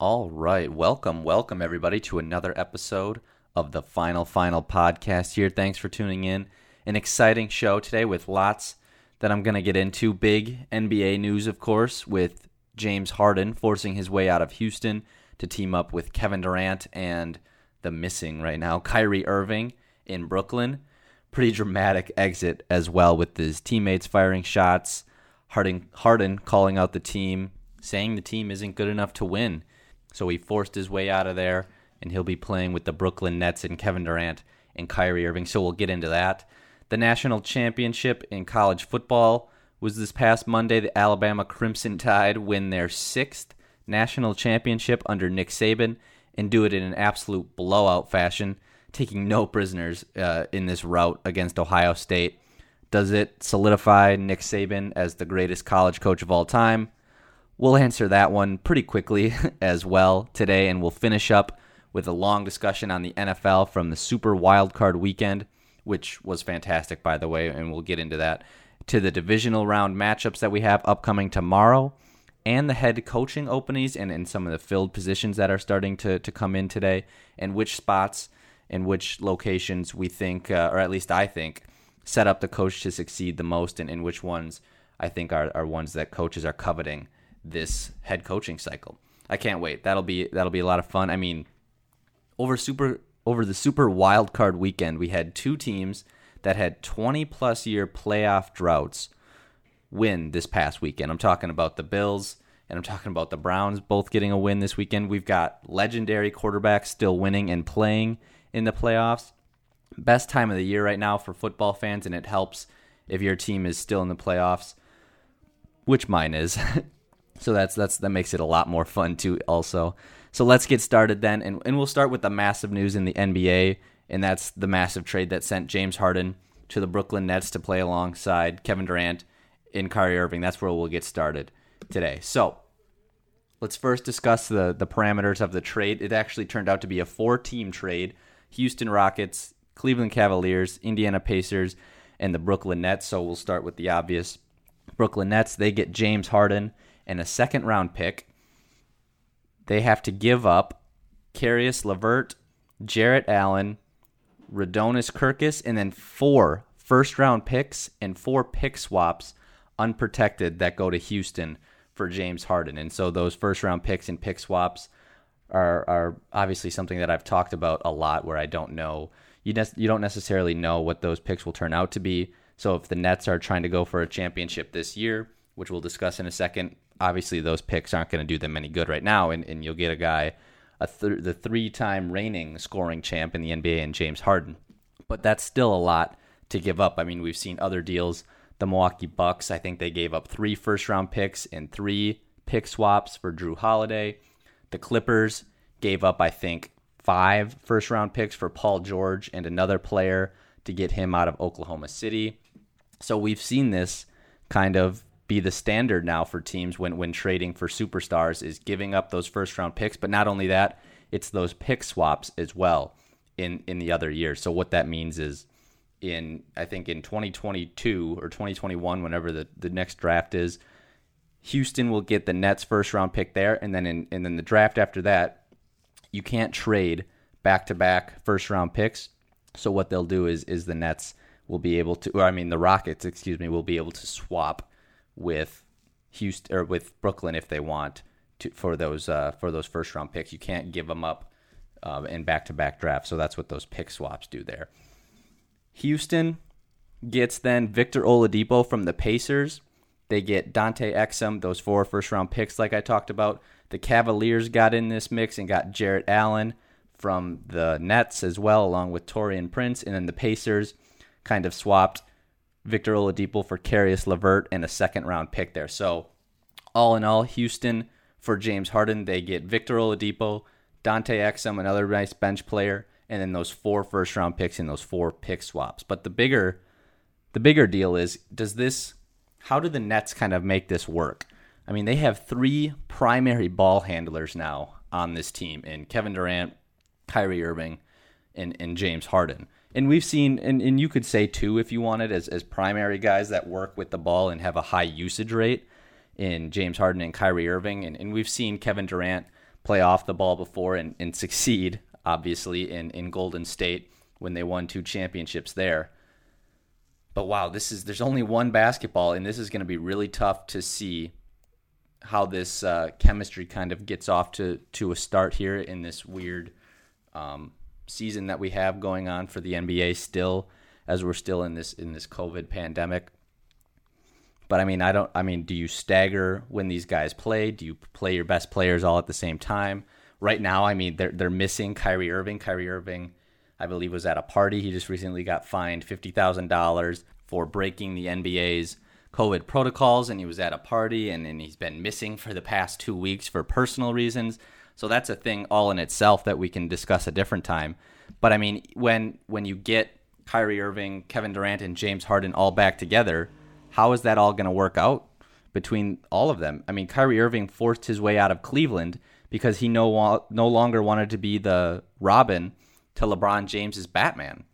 All right. Welcome, welcome, everybody, to another episode of the Final Final podcast here. Thanks for tuning in. An exciting show today with lots that I'm going to get into. Big NBA news, of course, with James Harden forcing his way out of Houston to team up with Kevin Durant and the missing right now, Kyrie Irving in Brooklyn. Pretty dramatic exit as well with his teammates firing shots. Harden, Harden calling out the team, saying the team isn't good enough to win. So he forced his way out of there, and he'll be playing with the Brooklyn Nets and Kevin Durant and Kyrie Irving. So we'll get into that. The national championship in college football was this past Monday. The Alabama Crimson Tide win their sixth national championship under Nick Saban and do it in an absolute blowout fashion, taking no prisoners uh, in this rout against Ohio State. Does it solidify Nick Saban as the greatest college coach of all time? We'll answer that one pretty quickly as well today, and we'll finish up with a long discussion on the NFL from the Super Wildcard Weekend which was fantastic, by the way, and we'll get into that, to the divisional round matchups that we have upcoming tomorrow, and the head coaching openings and, and some of the filled positions that are starting to, to come in today, and which spots and which locations we think, uh, or at least I think, set up the coach to succeed the most, and, and which ones I think are, are ones that coaches are coveting this head coaching cycle. I can't wait. That'll be that'll be a lot of fun. I mean, over super over the Super Wild Card weekend, we had two teams that had 20 plus year playoff droughts win this past weekend. I'm talking about the Bills and I'm talking about the Browns both getting a win this weekend. We've got legendary quarterbacks still winning and playing in the playoffs. Best time of the year right now for football fans, and it helps if your team is still in the playoffs, which mine is. so that's that's that makes it a lot more fun too also. So let's get started then, and, and we'll start with the massive news in the NBA, and that's the massive trade that sent James Harden to the Brooklyn Nets to play alongside Kevin Durant and Kyrie Irving. That's where we'll get started today. So let's first discuss the, the parameters of the trade. It actually turned out to be a four team trade Houston Rockets, Cleveland Cavaliers, Indiana Pacers, and the Brooklyn Nets. So we'll start with the obvious Brooklyn Nets. They get James Harden and a second round pick they have to give up Caris LeVert, Jarrett Allen, Rodions Kurucs, and then four first round picks and four pick swaps unprotected that go to Houston for James Harden. And so those first round picks and pick swaps are are obviously something that I've talked about a lot where I don't know you ne- you don't necessarily know what those picks will turn out to be. So if the Nets are trying to go for a championship this year, which we'll discuss in a second, obviously those picks aren't going to do them any good right now, and, and you'll get a guy, a th- the three-time reigning scoring champ in the NBA, and James Harden. But that's still a lot to give up. I mean, we've seen other deals. The Milwaukee Bucks, I think they gave up three first-round picks and three pick swaps for Jrue Holiday. The Clippers gave up, I think, five first-round picks for Paul George and another player to get him out of Oklahoma City. So we've seen this kind of be the standard now for teams when when trading for superstars is giving up those first round picks, but not only that, it's those pick swaps as well in in the other years. So what that means is in I think in 2022 or 2021 whenever the the next draft is, Houston will get the Nets first round pick there and then in and then the draft after that, you can't trade back to back first round picks. So what they'll do is is the Nets will be able to or I mean the Rockets, excuse me, will be able to swap with Houston or with Brooklyn if they want to for those uh, for those first round picks. You can't give them up uh, in back to back drafts. So that's what those pick swaps do there. Houston gets then Victor Oladipo from the Pacers. They get Dante Exum, those four first round picks, like I talked about. The Cavaliers got in this mix and got Jarrett Allen from the Nets as well, along with Taurean Prince. And then the Pacers kind of swapped Victor Oladipo for Caris LeVert and a second round pick there. So, all in all, Houston for James Harden, they get Victor Oladipo, Dante Exum, another nice bench player, and then those four first round picks and those four pick swaps. But the bigger the bigger deal is does this how do the Nets kind of make this work? I mean, they have three primary ball handlers now on this team in Kevin Durant, Kyrie Irving, and, and James Harden and we've seen and, and you could say two if you wanted as, as primary guys that work with the ball and have a high usage rate in James Harden and Kyrie Irving and, and we've seen Kevin Durant play off the ball before and, and succeed, obviously, in, in Golden State when they won two championships there. But wow, this is there's only one basketball, and this is going to be really tough to see how this uh, chemistry kind of gets off to to a start here in this weird um, season that we have going on for the NBA still, as we're still in this in this COVID pandemic. But I mean, I don't. I mean, do you stagger when these guys play? Do you play your best players all at the same time? Right now, I mean, they're they're missing Kyrie Irving. Kyrie Irving, I believe, was at a party. He just recently got fined fifty thousand dollars for breaking the NBA's COVID protocols, and he was at a party, and, and he's been missing for the past two weeks for personal reasons. So that's a thing all in itself that we can discuss a different time. But I mean, when when you get Kyrie Irving, Kevin Durant, and James Harden all back together how is that all going to work out between all of them? I mean, Kyrie Irving forced his way out of Cleveland because he no no longer wanted to be the Robin to LeBron James's Batman.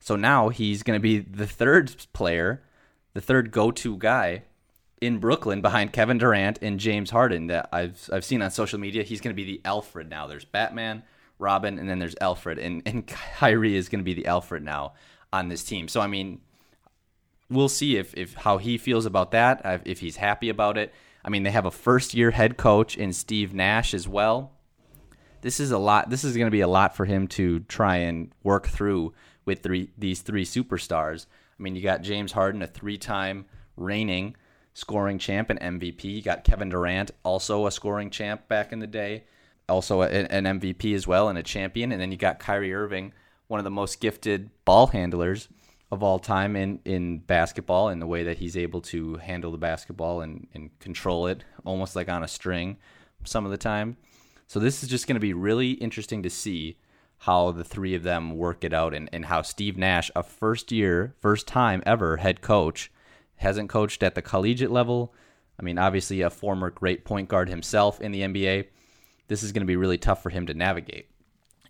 So now he's going to be the third player, the third go-to guy in Brooklyn behind Kevin Durant and James Harden that I've I've seen on social media. He's going to be the Alfred now. There's Batman, Robin, and then there's Alfred, and and Kyrie is going to be the Alfred now on this team. So I mean, we'll see if, if how he feels about that, if he's happy about it. I mean, they have a first year head coach in Steve Nash as well. This is a lot. This is going to be a lot for him to try and work through with three, these three superstars. I mean, you got James Harden, a three-time reigning scoring champ and MVP. You got Kevin Durant, also a scoring champ back in the day, also a, an MVP as well and a champion. And then you got Kyrie Irving, one of the most gifted ball handlers of all time in, in basketball and the way that he's able to handle the basketball and, and control it almost like on a string some of the time. So this is just going to be really interesting to see how the three of them work it out and, and how Steve Nash, a first year, first time ever head coach, hasn't coached at the collegiate level. I mean, obviously a former great point guard himself in the NBA. This is going to be really tough for him to navigate.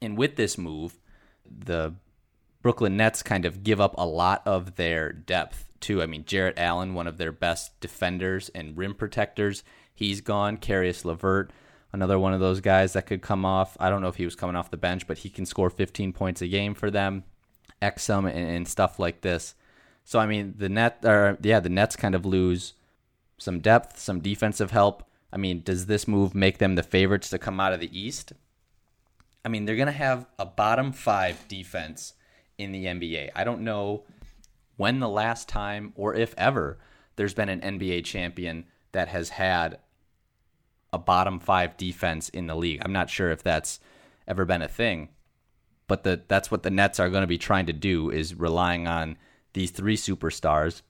And with this move, the Brooklyn Nets kind of give up a lot of their depth too. I mean, Jarrett Allen, one of their best defenders and rim protectors, he's gone. Caris LeVert, another one of those guys that could come off. I don't know if he was coming off the bench, but he can score 15 points a game for them, Exum and, and stuff like this. So I mean, the net, or yeah, the Nets kind of lose some depth, some defensive help. I mean, does this move make them the favorites to come out of the East? I mean, they're going to have a bottom five defense in the NBA. I don't know when the last time or if ever there's been an NBA champion that has had a bottom five defense in the league. I'm not sure if that's ever been a thing, but the, that's what the Nets are going to be trying to do is relying on these three superstars.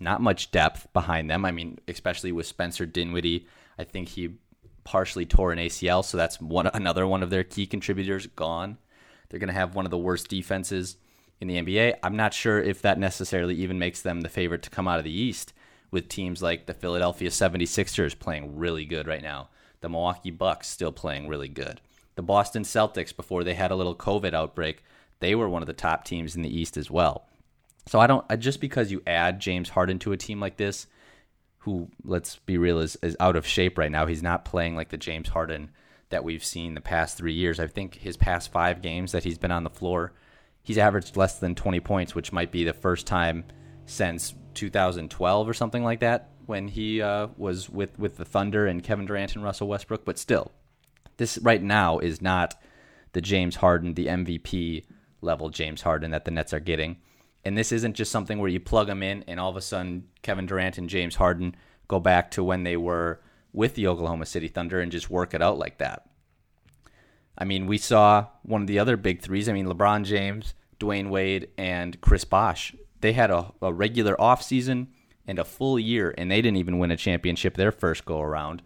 Not much depth behind them. I mean, especially with Spencer Dinwiddie, I think he partially tore an ACL, so that's one another one of their key contributors gone. They're going to have one of the worst defenses in the NBA. I'm not sure if that necessarily even makes them the favorite to come out of the East with teams like the Philadelphia 76ers playing really good right now. The Milwaukee Bucks still playing really good. The Boston Celtics before they had a little COVID outbreak, they were one of the top teams in the East as well. So I don't just because you add James Harden to a team like this, who let's be real is, is out of shape right now. He's not playing like the James Harden that we've seen the past three years. I think his past five games that he's been on the floor, he's averaged less than 20 points, which might be the first time since 2012 or something like that when he uh, was with, with the Thunder and Kevin Durant and Russell Westbrook. But still, this right now is not the James Harden, the MVP level James Harden that the Nets are getting. And this isn't just something where you plug them in and all of a sudden Kevin Durant and James Harden go back to when they were with the Oklahoma City Thunder and just work it out like that. I mean, we saw one of the other big threes. I mean, LeBron James, Dwyane Wade, and Chris Bosh. They had a, a regular offseason and a full year, and they didn't even win a championship their first go around.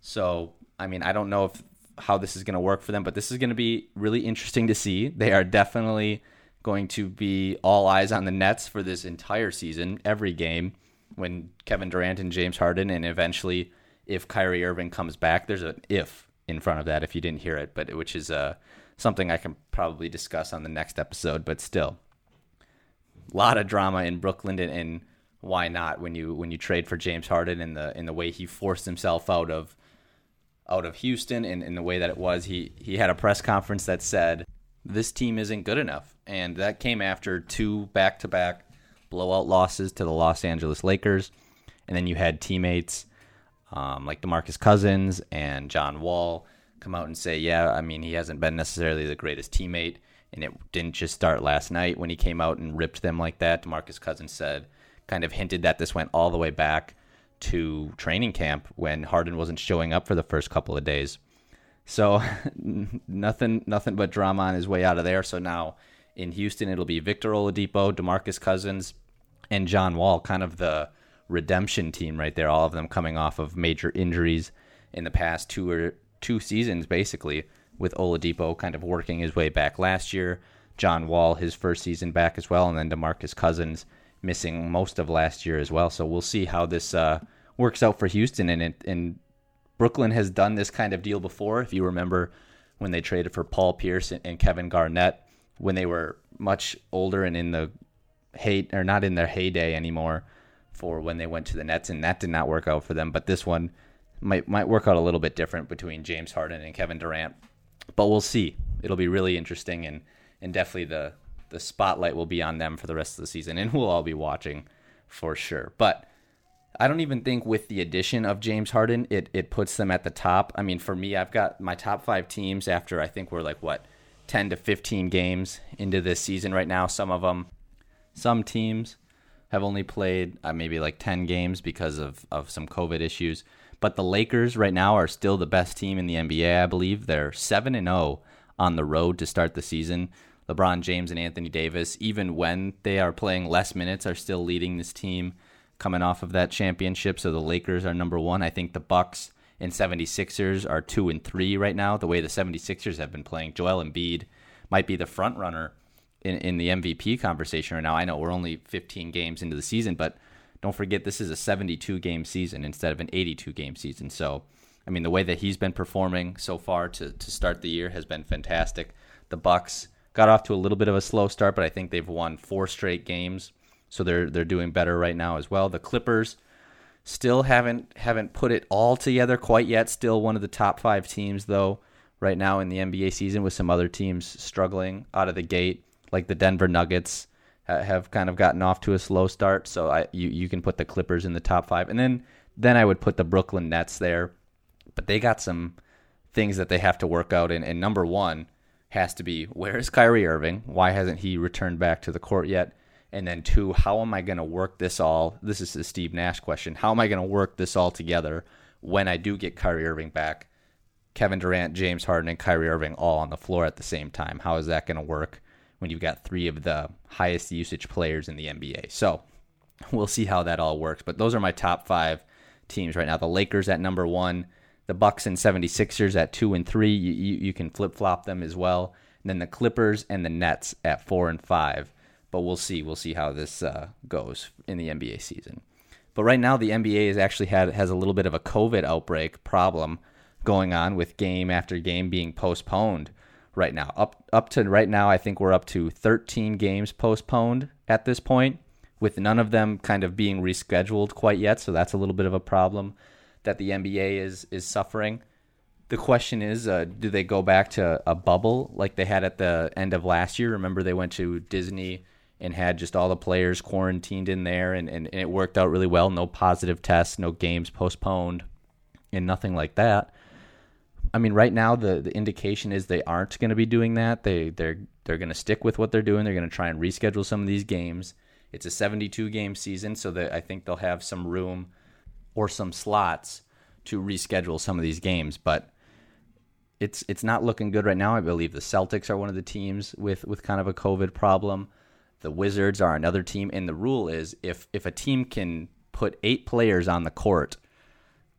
So, I mean, I don't know if how this is going to work for them, but this is going to be really interesting to see. They are definitely going to be all eyes on the Nets for this entire season, every game, when Kevin Durant and James Harden and eventually if Kyrie Irving comes back. There's an if in front of that if you didn't hear it, but which is uh, something I can probably discuss on the next episode. But still, a lot of drama in Brooklyn, and, and why not when you when you trade for James Harden in the in the way he forced himself out of out of Houston and in the way that it was. He he had a press conference that said this team isn't good enough, and that came after two back-to-back blowout losses to the Los Angeles Lakers, and then you had teammates um, like DeMarcus Cousins and John Wall come out and say, yeah, I mean he hasn't been necessarily the greatest teammate, and it didn't just start last night when he came out and ripped them like that. DeMarcus Cousins said, kind of hinted that this went all the way back to training camp when Harden wasn't showing up for the first couple of days. So nothing nothing but drama on his way out of there. So now in Houston it'll be Victor Oladipo, DeMarcus Cousins, and John Wall, kind of the redemption team right there. All of them coming off of major injuries in the past two or two seasons, basically, with Oladipo kind of working his way back last year. John Wall, his first season back as well, and then DeMarcus Cousins missing most of last year as well. So we'll see how this uh, works out for Houston. And, and Brooklyn has done this kind of deal before. If you remember when they traded for Paul Pierce and, and Kevin Garnett when they were much older and in the hate or not in their heyday anymore for when they went to the Nets, and that did not work out for them. But this one might might work out a little bit different between James Harden and Kevin Durant. But we'll see. It'll be really interesting and and definitely the the spotlight will be on them for the rest of the season, and we'll all be watching for sure. But I don't even think with the addition of James Harden, it it puts them at the top. I mean, for me, I've got my top five teams after I think we're like what ten to fifteen games into this season right now. Some of them, some teams have only played uh, maybe like ten games because of of some COVID issues. But the Lakers right now are still the best team in the NBA. I believe they're seven and zero oh on the road to start the season. LeBron James and Anthony Davis, even when they are playing less minutes, are still leading this team coming off of that championship. So the Lakers are number one. I think the Bucks and 76ers are two and three right now, the way the 76ers have been playing. Joel Embiid might be the front runner in, in the MVP conversation right now. I know we're only 15 games into the season, but don't forget this is a 72 game season instead of an 82 game season. So, I mean, the way that he's been performing so far to, to start the year has been fantastic. The Bucks got off to a little bit of a slow start, but I think they've won four straight games, so they're they're doing better right now as well. The Clippers still haven't haven't put it all together quite yet. Still one of the top five teams though right now in the NBA season, with some other teams struggling out of the gate, like the Denver Nuggets have kind of gotten off to a slow start. So I you you can put the Clippers in the top five, and then then I would put the Brooklyn Nets there, but they got some things that they have to work out. And, and number one has to be where is Kyrie Irving? Why hasn't he returned back to the court yet? And then two, how am I going to work this all? This is the Steve Nash question. How am I going to work this all together when I do get Kyrie Irving back? Kevin Durant, James Harden, and Kyrie Irving all on the floor at the same time. How is that going to work when you've got three of the highest usage players in the NBA? So we'll see how that all works. But those are my top five teams right now. The Lakers at number one, the Bucks and 76ers at 2 and 3. You, you, you can flip-flop them as well. And then the Clippers and the Nets at 4 and 5. But we'll see. We'll see how this uh, goes in the NBA season. But right now the NBA has actually had has a little bit of a COVID outbreak problem going on with game after game being postponed right now. Up up to right now I think we're up to 13 games postponed at this point with none of them kind of being rescheduled quite yet, so that's a little bit of a problem that the NBA is is suffering. The question is, uh, do they go back to a bubble like they had at the end of last year? Remember, they went to Disney and had just all the players quarantined in there, and, and, and it worked out really well. No positive tests, no games postponed, and nothing like that. I mean, right now the, the indication is they aren't going to be doing that. They they're they're going to stick with what they're doing. They're going to try and reschedule some of these games. It's a 72 game season, so that I think they'll have some room or some slots to reschedule some of these games, but it's it's not looking good right now. I believe the Celtics are one of the teams with with kind of a COVID problem. The Wizards are another team, and the rule is if if a team can put eight players on the court,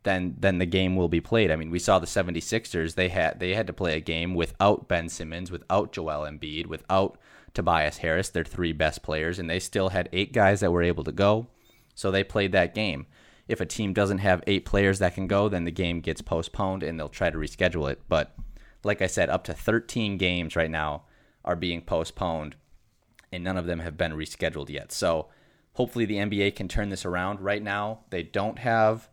then then the game will be played. I mean, we saw the 76ers, they had they had to play a game without Ben Simmons, without Joel Embiid, without Tobias Harris, their three best players, and they still had eight guys that were able to go. So they played that game if a team doesn't have eight players that can go, then the game gets postponed and they'll try to reschedule it. But like I said, up to 13 games right now are being postponed, and none of them have been rescheduled yet. So hopefully the NBA can turn this around. Right now, they don't have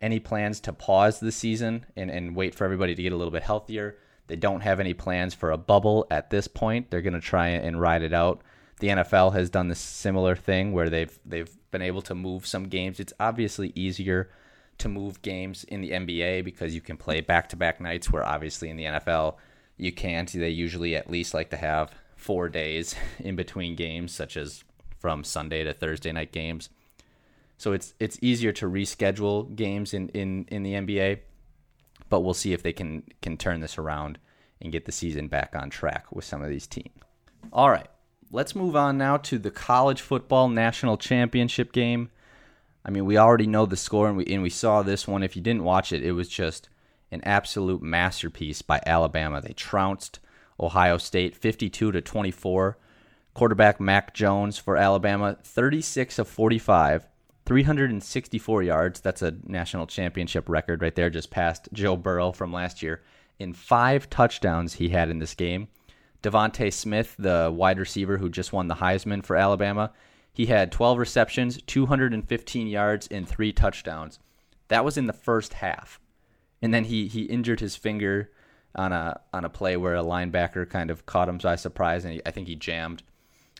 any plans to pause the season and, and wait for everybody to get a little bit healthier. They don't have any plans for a bubble at this point. They're going to try and ride it out. The NFL has done this similar thing where they've they've been able to move some games. It's obviously easier to move games in the NBA because you can play back-to-back nights where obviously in the NFL you can't. They usually at least like to have 4 days in between games such as from Sunday to Thursday night games. So it's it's easier to reschedule games in, in, in the NBA, but we'll see if they can can turn this around and get the season back on track with some of these teams. All right, let's move on now to the college football national championship game. I mean, we already know the score, and we and we saw this one. If you didn't watch it, it was just an absolute masterpiece by Alabama. They trounced Ohio State 52 to 24. Quarterback Mac Jones for Alabama, 36 of 45, 364 yards. That's a national championship record right there, just past Joe Burrow from last year. In five touchdowns he had in this game. DeVonta Smith, the wide receiver who just won the Heisman for Alabama, he had 12 receptions, 215 yards, and three touchdowns. That was in the first half, and then he he injured his finger on a on a play where a linebacker kind of caught him by surprise, and he, I think he jammed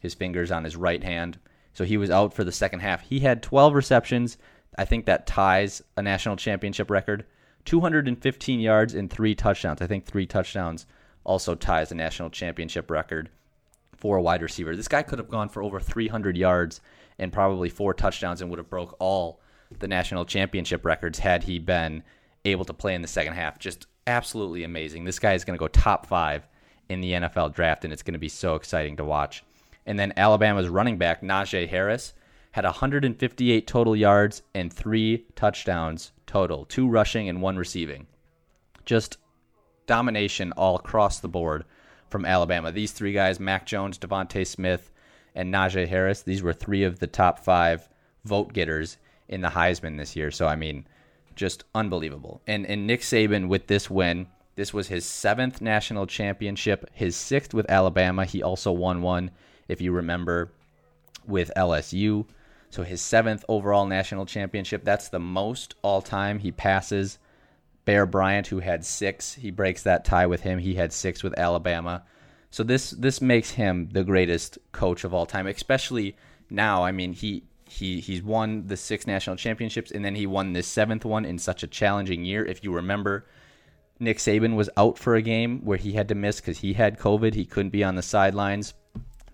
his fingers on his right hand. So he was out for the second half. He had 12 receptions. I think that ties a national championship record. 215 yards and three touchdowns. I think three touchdowns also ties the national championship record for a wide receiver. This guy could have gone for over 300 yards and probably four touchdowns and would have broke all the national championship records had he been able to play in the second half. Just absolutely amazing. This guy is going to go top five in the NFL draft, and it's going to be so exciting to watch. And then Alabama's running back, Najee Harris, had 158 total yards and three touchdowns total two rushing and one receiving. Just domination all across the board from Alabama. These three guys, Mac Jones, DeVonta Smith, and Najee Harris, these were three of the top five vote getters in the Heisman this year. So, I mean, just unbelievable. And, and Nick Saban with this win, this was his seventh national championship, his sixth with Alabama. He also won one if you remember, with LSU. So his seventh overall national championship. That's the most all time. He passes Bear Bryant, who had six. He breaks that tie with him. He had six with Alabama. So this this makes him the greatest coach of all time, especially now. I mean, he he he's won the six national championships, and then he won this seventh one in such a challenging year. If you remember, Nick Saban was out for a game where he had to miss because he had COVID. He couldn't be on the sidelines.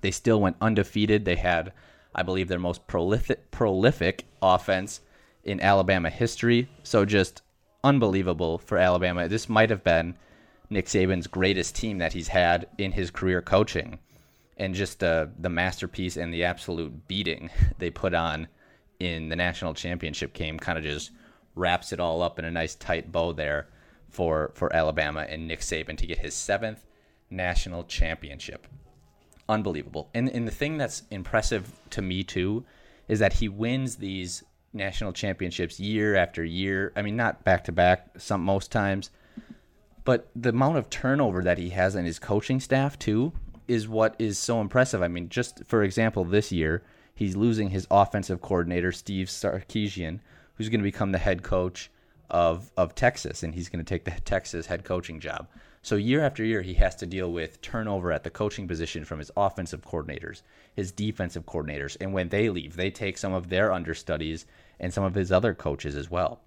They still went undefeated. They had, I believe, their most prolific prolific offense in Alabama history. So just unbelievable for Alabama. This might have been Nick Saban's greatest team that he's had in his career coaching, and just uh, the masterpiece and the absolute beating they put on in the national championship game kind of just wraps it all up in a nice tight bow there for for Alabama and Nick Saban to get his seventh national championship unbelievable. And and the thing that's impressive to me too is that he wins these national championships year after year. I mean, not back to back some most times, but the amount of turnover that he has in his coaching staff too is what is so impressive. I mean, just for example, this year he's losing his offensive coordinator Steve Sarkisian, who's going to become the head coach of of Texas, and he's going to take the Texas head coaching job. So year after year, he has to deal with turnover at the coaching position from his offensive coordinators, his defensive coordinators, and when they leave, they take some of their understudies and some of his other coaches as well.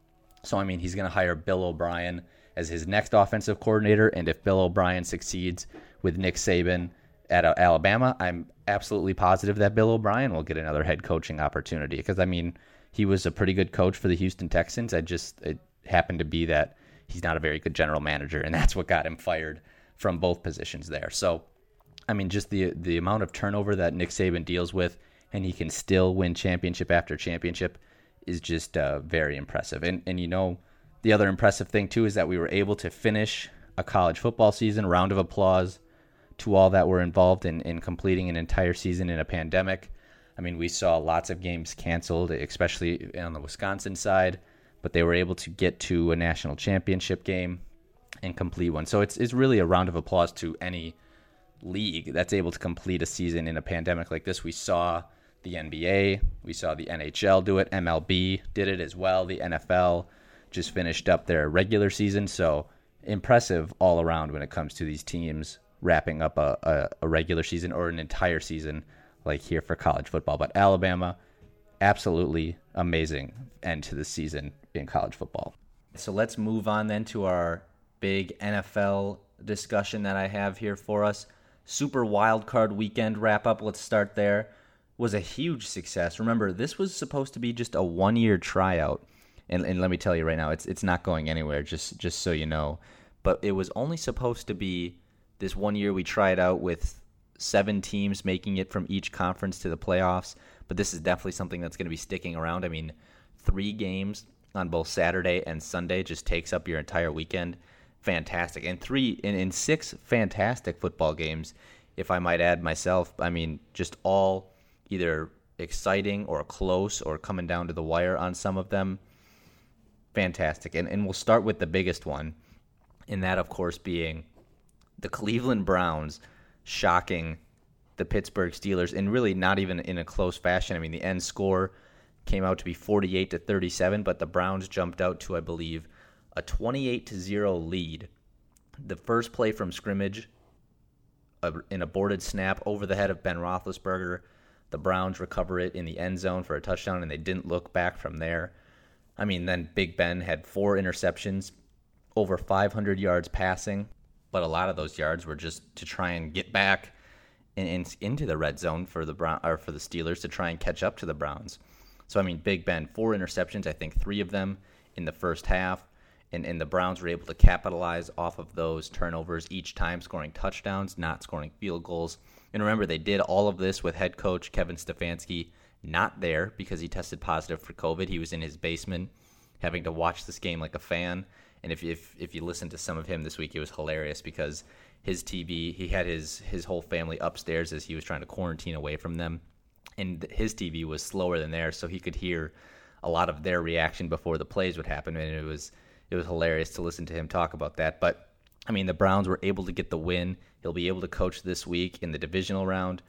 So I mean, he's going to hire Bill O'Brien as his next offensive coordinator, and if Bill O'Brien succeeds with Nick Saban at uh, Alabama, I'm absolutely positive that Bill O'Brien will get another head coaching opportunity because I mean, he was a pretty good coach for the Houston Texans. I just it happened to be that he's not a very good general manager, and that's what got him fired from both positions there. So, I mean, just the the amount of turnover that Nick Saban deals with, and he can still win championship after championship, is just uh, very impressive. And and you know, the other impressive thing too is that we were able to finish a college football season. Round of applause to all that were involved in in completing an entire season in a pandemic. I mean, we saw lots of games canceled, especially on the Wisconsin side but they were able to get to a national championship game and complete one. So it's it's really a round of applause to any league that's able to complete a season in a pandemic like this. We saw the NBA, we saw the NHL do it, MLB did it as well, the NFL just finished up their regular season. So impressive all around when it comes to these teams wrapping up a, a, a regular season or an entire season like here for college football. But Alabama, absolutely amazing end to the season in college football. So let's move on then to our big NFL discussion that I have here for us. Super wild card weekend wrap up. Let's start there. Was a huge success. Remember, this was supposed to be just a one year tryout. And, and let me tell you right now, it's it's not going anywhere. Just just so you know, but it was only supposed to be this one year. We tried out with seven teams making it from each conference to the playoffs. But this is definitely something that's going to be sticking around. I mean, three games on both Saturday and Sunday just takes up your entire weekend. Fantastic. And three and in six fantastic football games, if I might add myself. I mean, just all either exciting or close or coming down to the wire on some of them. Fantastic. And and we'll start with the biggest one, and that of course being the Cleveland Browns shocking the Pittsburgh Steelers, and really not even in a close fashion. I mean, the end score came out to be 48 to 37, but the Browns jumped out to, I believe, a 28 to 0 lead. The first play from scrimmage, uh, an aborted snap over the head of Ben Roethlisberger. The Browns recover it in the end zone for a touchdown, and they didn't look back from there. I mean, then Big Ben had four interceptions, over 500 yards passing, but a lot of those yards were just to try and get back in, in, into the red zone for the Brown or for the Steelers to try and catch up to the Browns. So I mean, Big Ben four interceptions. I think three of them in the first half, and and the Browns were able to capitalize off of those turnovers each time, scoring touchdowns, not scoring field goals. And remember, they did all of this with head coach Kevin Stefanski not there because he tested positive for COVID. He was in his basement having to watch this game like a fan. And if if if you listen to some of him this week, it was hilarious because his TV. He had his his whole family upstairs as he was trying to quarantine away from them, and his TV was slower than theirs, so he could hear a lot of their reaction before the plays would happen, and it was it was hilarious to listen to him talk about that. But I mean, the Browns were able to get the win. He'll be able to coach this week in the divisional round.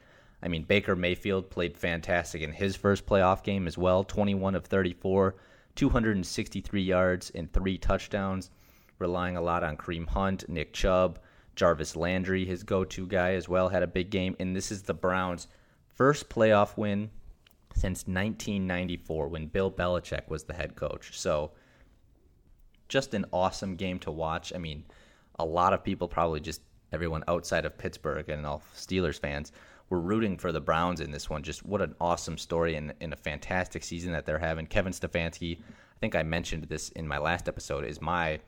I mean, Baker Mayfield played fantastic in his first playoff game as well 21 of 34, 263 yards, and three touchdowns, relying a lot on Kareem Hunt, Nick Chubb, Jarvis Landry, his go to guy as well, had a big game. And this is the Browns' first playoff win since 1994 when Bill Belichick was the head coach. So, just an awesome game to watch. I mean, a lot of people, probably just everyone outside of Pittsburgh and all Steelers fans, were rooting for the Browns in this one. Just what an awesome story and, and a fantastic season that they're having. Kevin Stefanski, I think I mentioned this in my last episode, is my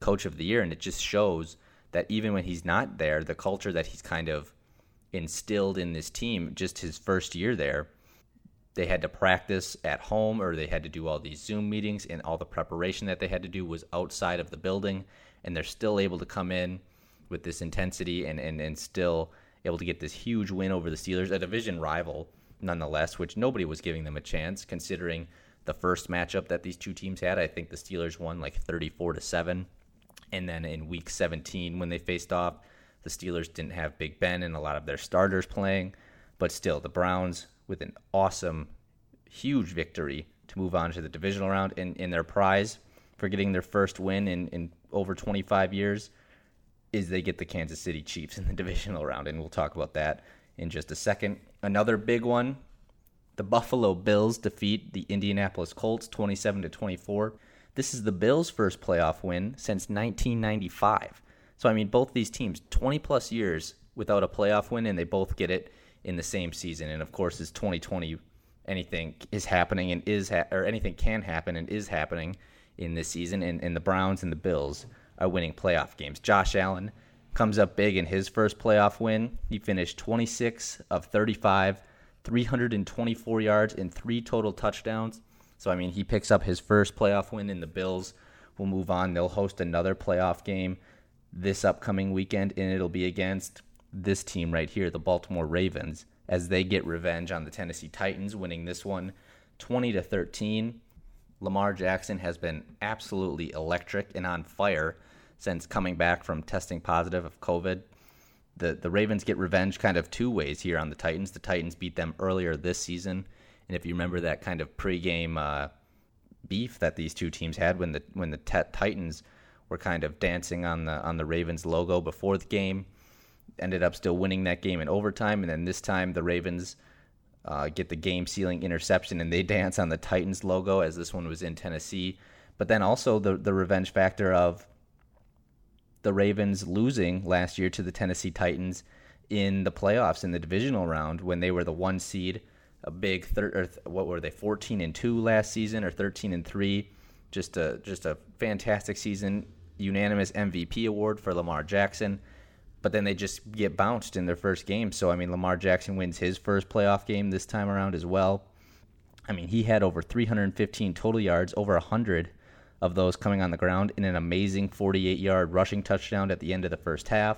coach of the year, and it just shows that even when he's not there, the culture that he's kind of instilled in this team, just his first year there, they had to practice at home or they had to do all these Zoom meetings, and all the preparation that they had to do was outside of the building. And they're still able to come in with this intensity and, and, and still able to get this huge win over the Steelers, a division rival nonetheless, which nobody was giving them a chance considering the first matchup that these two teams had. I think the Steelers won like 34 to 7. And then in week 17, when they faced off, the Steelers didn't have Big Ben and a lot of their starters playing. But still, the Browns, with an awesome, huge victory to move on to the divisional round in, in their prize for getting their first win in, in over 25 years, is they get the Kansas City Chiefs in the divisional round. And we'll talk about that in just a second. Another big one the Buffalo Bills defeat the Indianapolis Colts 27 to 24. This is the Bills' first playoff win since 1995. So, I mean, both these teams, 20 plus years without a playoff win, and they both get it in the same season. And of course, it's 2020. Anything is happening and is, ha- or anything can happen and is happening in this season. And, and the Browns and the Bills are winning playoff games. Josh Allen comes up big in his first playoff win. He finished 26 of 35, 324 yards, and three total touchdowns. So, I mean, he picks up his first playoff win, and the Bills will move on. They'll host another playoff game this upcoming weekend, and it'll be against this team right here, the Baltimore Ravens, as they get revenge on the Tennessee Titans, winning this one 20 to 13. Lamar Jackson has been absolutely electric and on fire since coming back from testing positive of COVID. The the Ravens get revenge kind of two ways here on the Titans. The Titans beat them earlier this season and if you remember that kind of pregame uh, beef that these two teams had when the when the Titans were kind of dancing on the on the Ravens logo before the game. Ended up still winning that game in overtime, and then this time the Ravens uh, get the game sealing interception and they dance on the Titans logo as this one was in Tennessee. But then also the the revenge factor of the Ravens losing last year to the Tennessee Titans in the playoffs in the divisional round when they were the one seed, a big thir- what were they 14 and 2 last season or 13 and 3, just a just a fantastic season, unanimous MVP award for Lamar Jackson. But then they just get bounced in their first game. So I mean Lamar Jackson wins his first playoff game this time around as well. I mean, he had over 315 total yards, over 100 of those coming on the ground in an amazing 48-yard rushing touchdown at the end of the first half.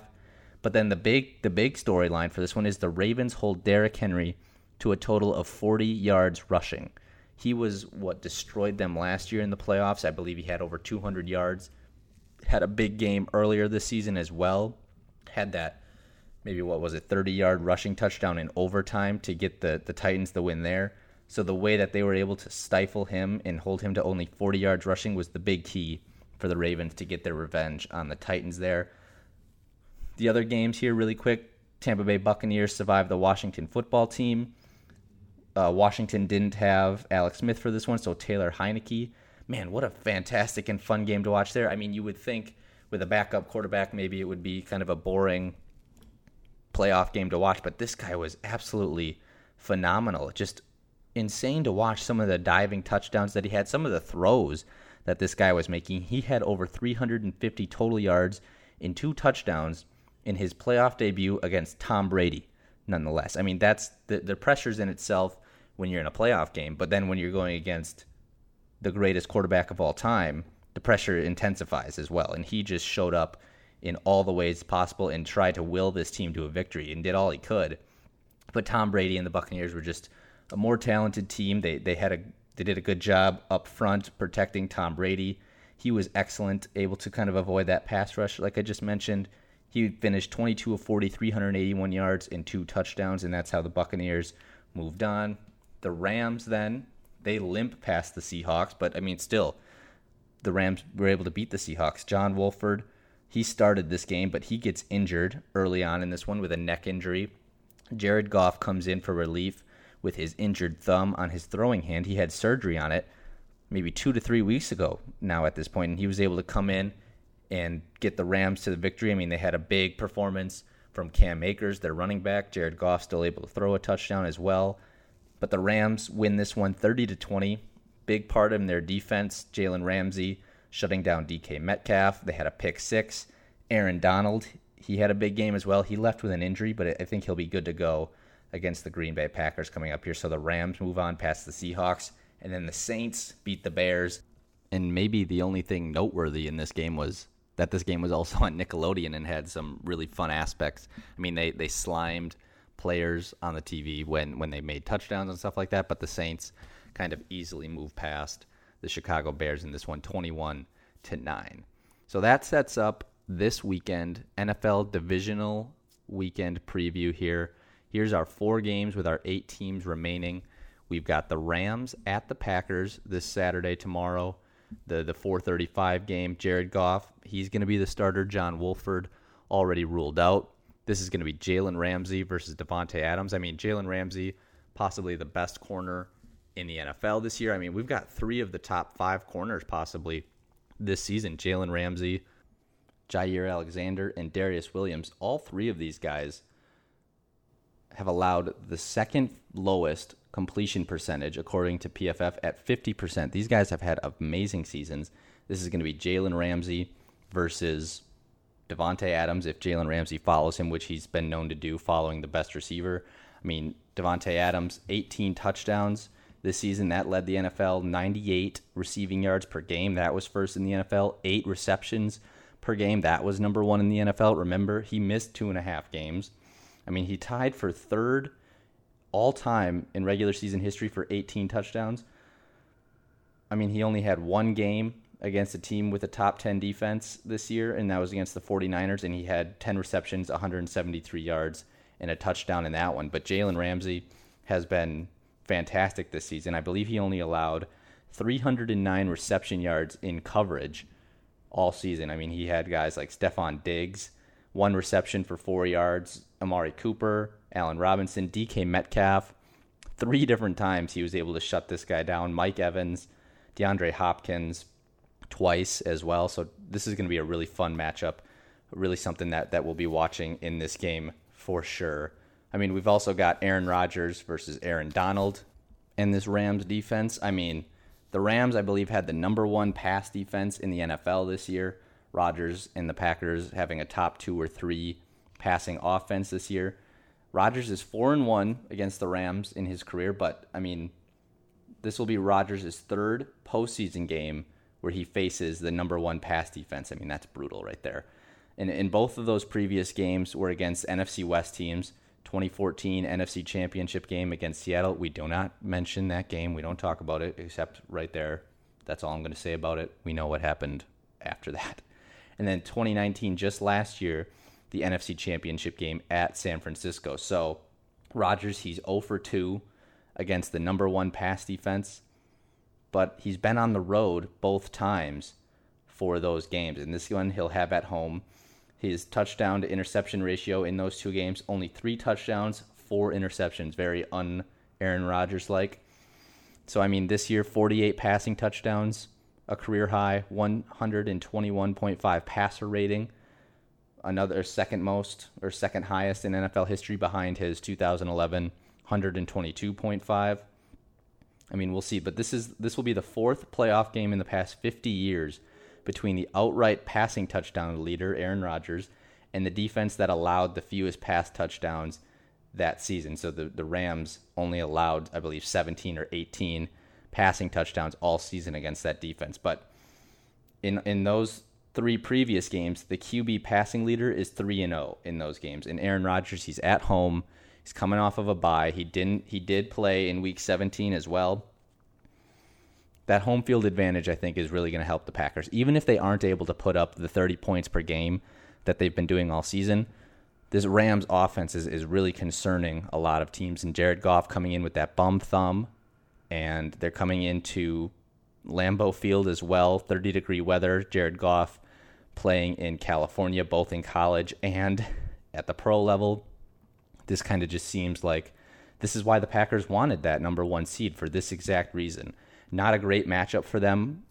But then the big the big storyline for this one is the Ravens hold Derrick Henry to a total of 40 yards rushing. He was what destroyed them last year in the playoffs. I believe he had over 200 yards. Had a big game earlier this season as well. Had that maybe what was it 30 yard rushing touchdown in overtime to get the the Titans the win there. So the way that they were able to stifle him and hold him to only 40 yards rushing was the big key for the Ravens to get their revenge on the Titans there. The other games here, really quick Tampa Bay Buccaneers survived the Washington football team. Uh, Washington didn't have Alex Smith for this one, so Taylor Heinicke. Man, what a fantastic and fun game to watch there. I mean, you would think with a backup quarterback, maybe it would be kind of a boring playoff game to watch, but this guy was absolutely phenomenal. Just insane to watch some of the diving touchdowns that he had, some of the throws that this guy was making. He had over 350 total yards in two touchdowns in his playoff debut against Tom Brady, nonetheless. I mean, that's the, the pressures in itself when you're in a playoff game, but then when you're going against the greatest quarterback of all time, the pressure intensifies as well. And he just showed up in all the ways possible and tried to will this team to a victory and did all he could. But Tom Brady and the Buccaneers were just a more talented team. They they had a they did a good job up front protecting Tom Brady. He was excellent, able to kind of avoid that pass rush, like I just mentioned. He finished 22 of 40, 381 yards and two touchdowns, and that's how the Buccaneers moved on. The Rams then they limp past the Seahawks, but I mean still, the Rams were able to beat the Seahawks. John Wolford, he started this game, but he gets injured early on in this one with a neck injury. Jared Goff comes in for relief with his injured thumb on his throwing hand. He had surgery on it maybe two to three weeks ago now at this point, and he was able to come in and get the Rams to the victory. I mean, they had a big performance from Cam Akers, their running back. Jared Goff still able to throw a touchdown as well. But the Rams win this one 30 to 20. Big part in their defense, Jalen Ramsey shutting down DK Metcalf. They had a pick six. Aaron Donald, he had a big game as well. He left with an injury, but I think he'll be good to go against the Green Bay Packers coming up here. So the Rams move on past the Seahawks, and then the Saints beat the Bears. And maybe the only thing noteworthy in this game was that this game was also on Nickelodeon and had some really fun aspects. I mean, they they slimed players on the TV when when they made touchdowns and stuff like that, but the Saints kind of easily moved past the Chicago Bears in this one 21 to 9. So that sets up this weekend NFL divisional weekend preview here. Here's our four games with our eight teams remaining. We've got the Rams at the Packers this Saturday tomorrow. The the 435 game. Jared Goff, he's going to be the starter. John Wolford already ruled out. This is going to be Jalen Ramsey versus Davante Adams. I mean, Jalen Ramsey, possibly the best corner in the NFL this year. I mean, we've got three of the top five corners possibly this season. Jalen Ramsey, Jaire Alexander, and Darious Williams. All three of these guys have allowed the second lowest completion percentage according to PFF at 50%. These guys have had amazing seasons. This is going to be Jalen Ramsey versus Davante Adams if Jalen Ramsey follows him, which he's been known to do following the best receiver. I mean, Davante Adams, 18 touchdowns this season. That led the NFL 98 receiving yards per game. That was first in the NFL. Eight receptions per game. That was number one in the NFL. Remember, he missed two and a half games. I mean, he tied for third all time in regular season history for 18 touchdowns. I mean, he only had one game against a team with a top 10 defense this year, and that was against the 49ers, and he had 10 receptions, 173 yards, and a touchdown in that one. But Jalen Ramsey has been fantastic this season. I believe he only allowed 309 reception yards in coverage all season. I mean, he had guys like Stefon Diggs, one reception for four yards, Amari Cooper, Allen Robinson, DK Metcalf. Three different times he was able to shut this guy down. Mike Evans, DeAndre Hopkins, twice as well. So this is going to be a really fun matchup. Really something that, that we'll be watching in this game for sure. I mean, we've also got Aaron Rodgers versus Aaron Donald in this Rams defense. I mean, the Rams, I believe, had the number one pass defense in the NFL this year. Rodgers and the Packers having a top two or three passing offense this year. Rodgers is four and one against the Rams in his career, but I mean, this will be Rodgers' third postseason game where he faces the number one pass defense. I mean, that's brutal right there. And in both of those previous games were against NFC West teams. 2014 NFC Championship game against Seattle. We do not mention that game. We don't talk about it except right there. That's all I'm going to say about it. We know what happened after that. And then 2019, just last year, the NFC Championship game at San Francisco. So Rodgers, he's 0 for 2 against the number one pass defense, but he's been on the road both times for those games. And this one he'll have at home. His touchdown to interception ratio in those two games, only three touchdowns, four interceptions. Very un Aaron Rodgers like. So, I mean, this year, 48 passing touchdowns, a career high, 121.5 passer rating, another second most or second highest in NFL history behind his 2011 122.5. I mean, we'll see, but this is this will be the fourth playoff game in the past 50 years between the outright passing touchdown leader, Aaron Rodgers, and the defense that allowed the fewest pass touchdowns that season. So the, the Rams only allowed, I believe, 17 or 18 passing touchdowns all season against that defense. But in in those three previous games, the QB passing leader is 3 and 0 in those games. And Aaron Rodgers, he's at home. He's coming off of a bye. He didn't he did play in week 17 as well that home field advantage, I think, is really going to help the Packers. Even if they aren't able to put up the 30 points per game that they've been doing all season, this Rams offense is, is really concerning a lot of teams. And Jared Goff coming in with that bum thumb, and they're coming into Lambeau Field as well, 30 degree weather. Jared Goff playing in California, both in college and at the pro level. This kind of just seems like this is why the Packers wanted that number one seed for this exact reason. Not a great matchup for them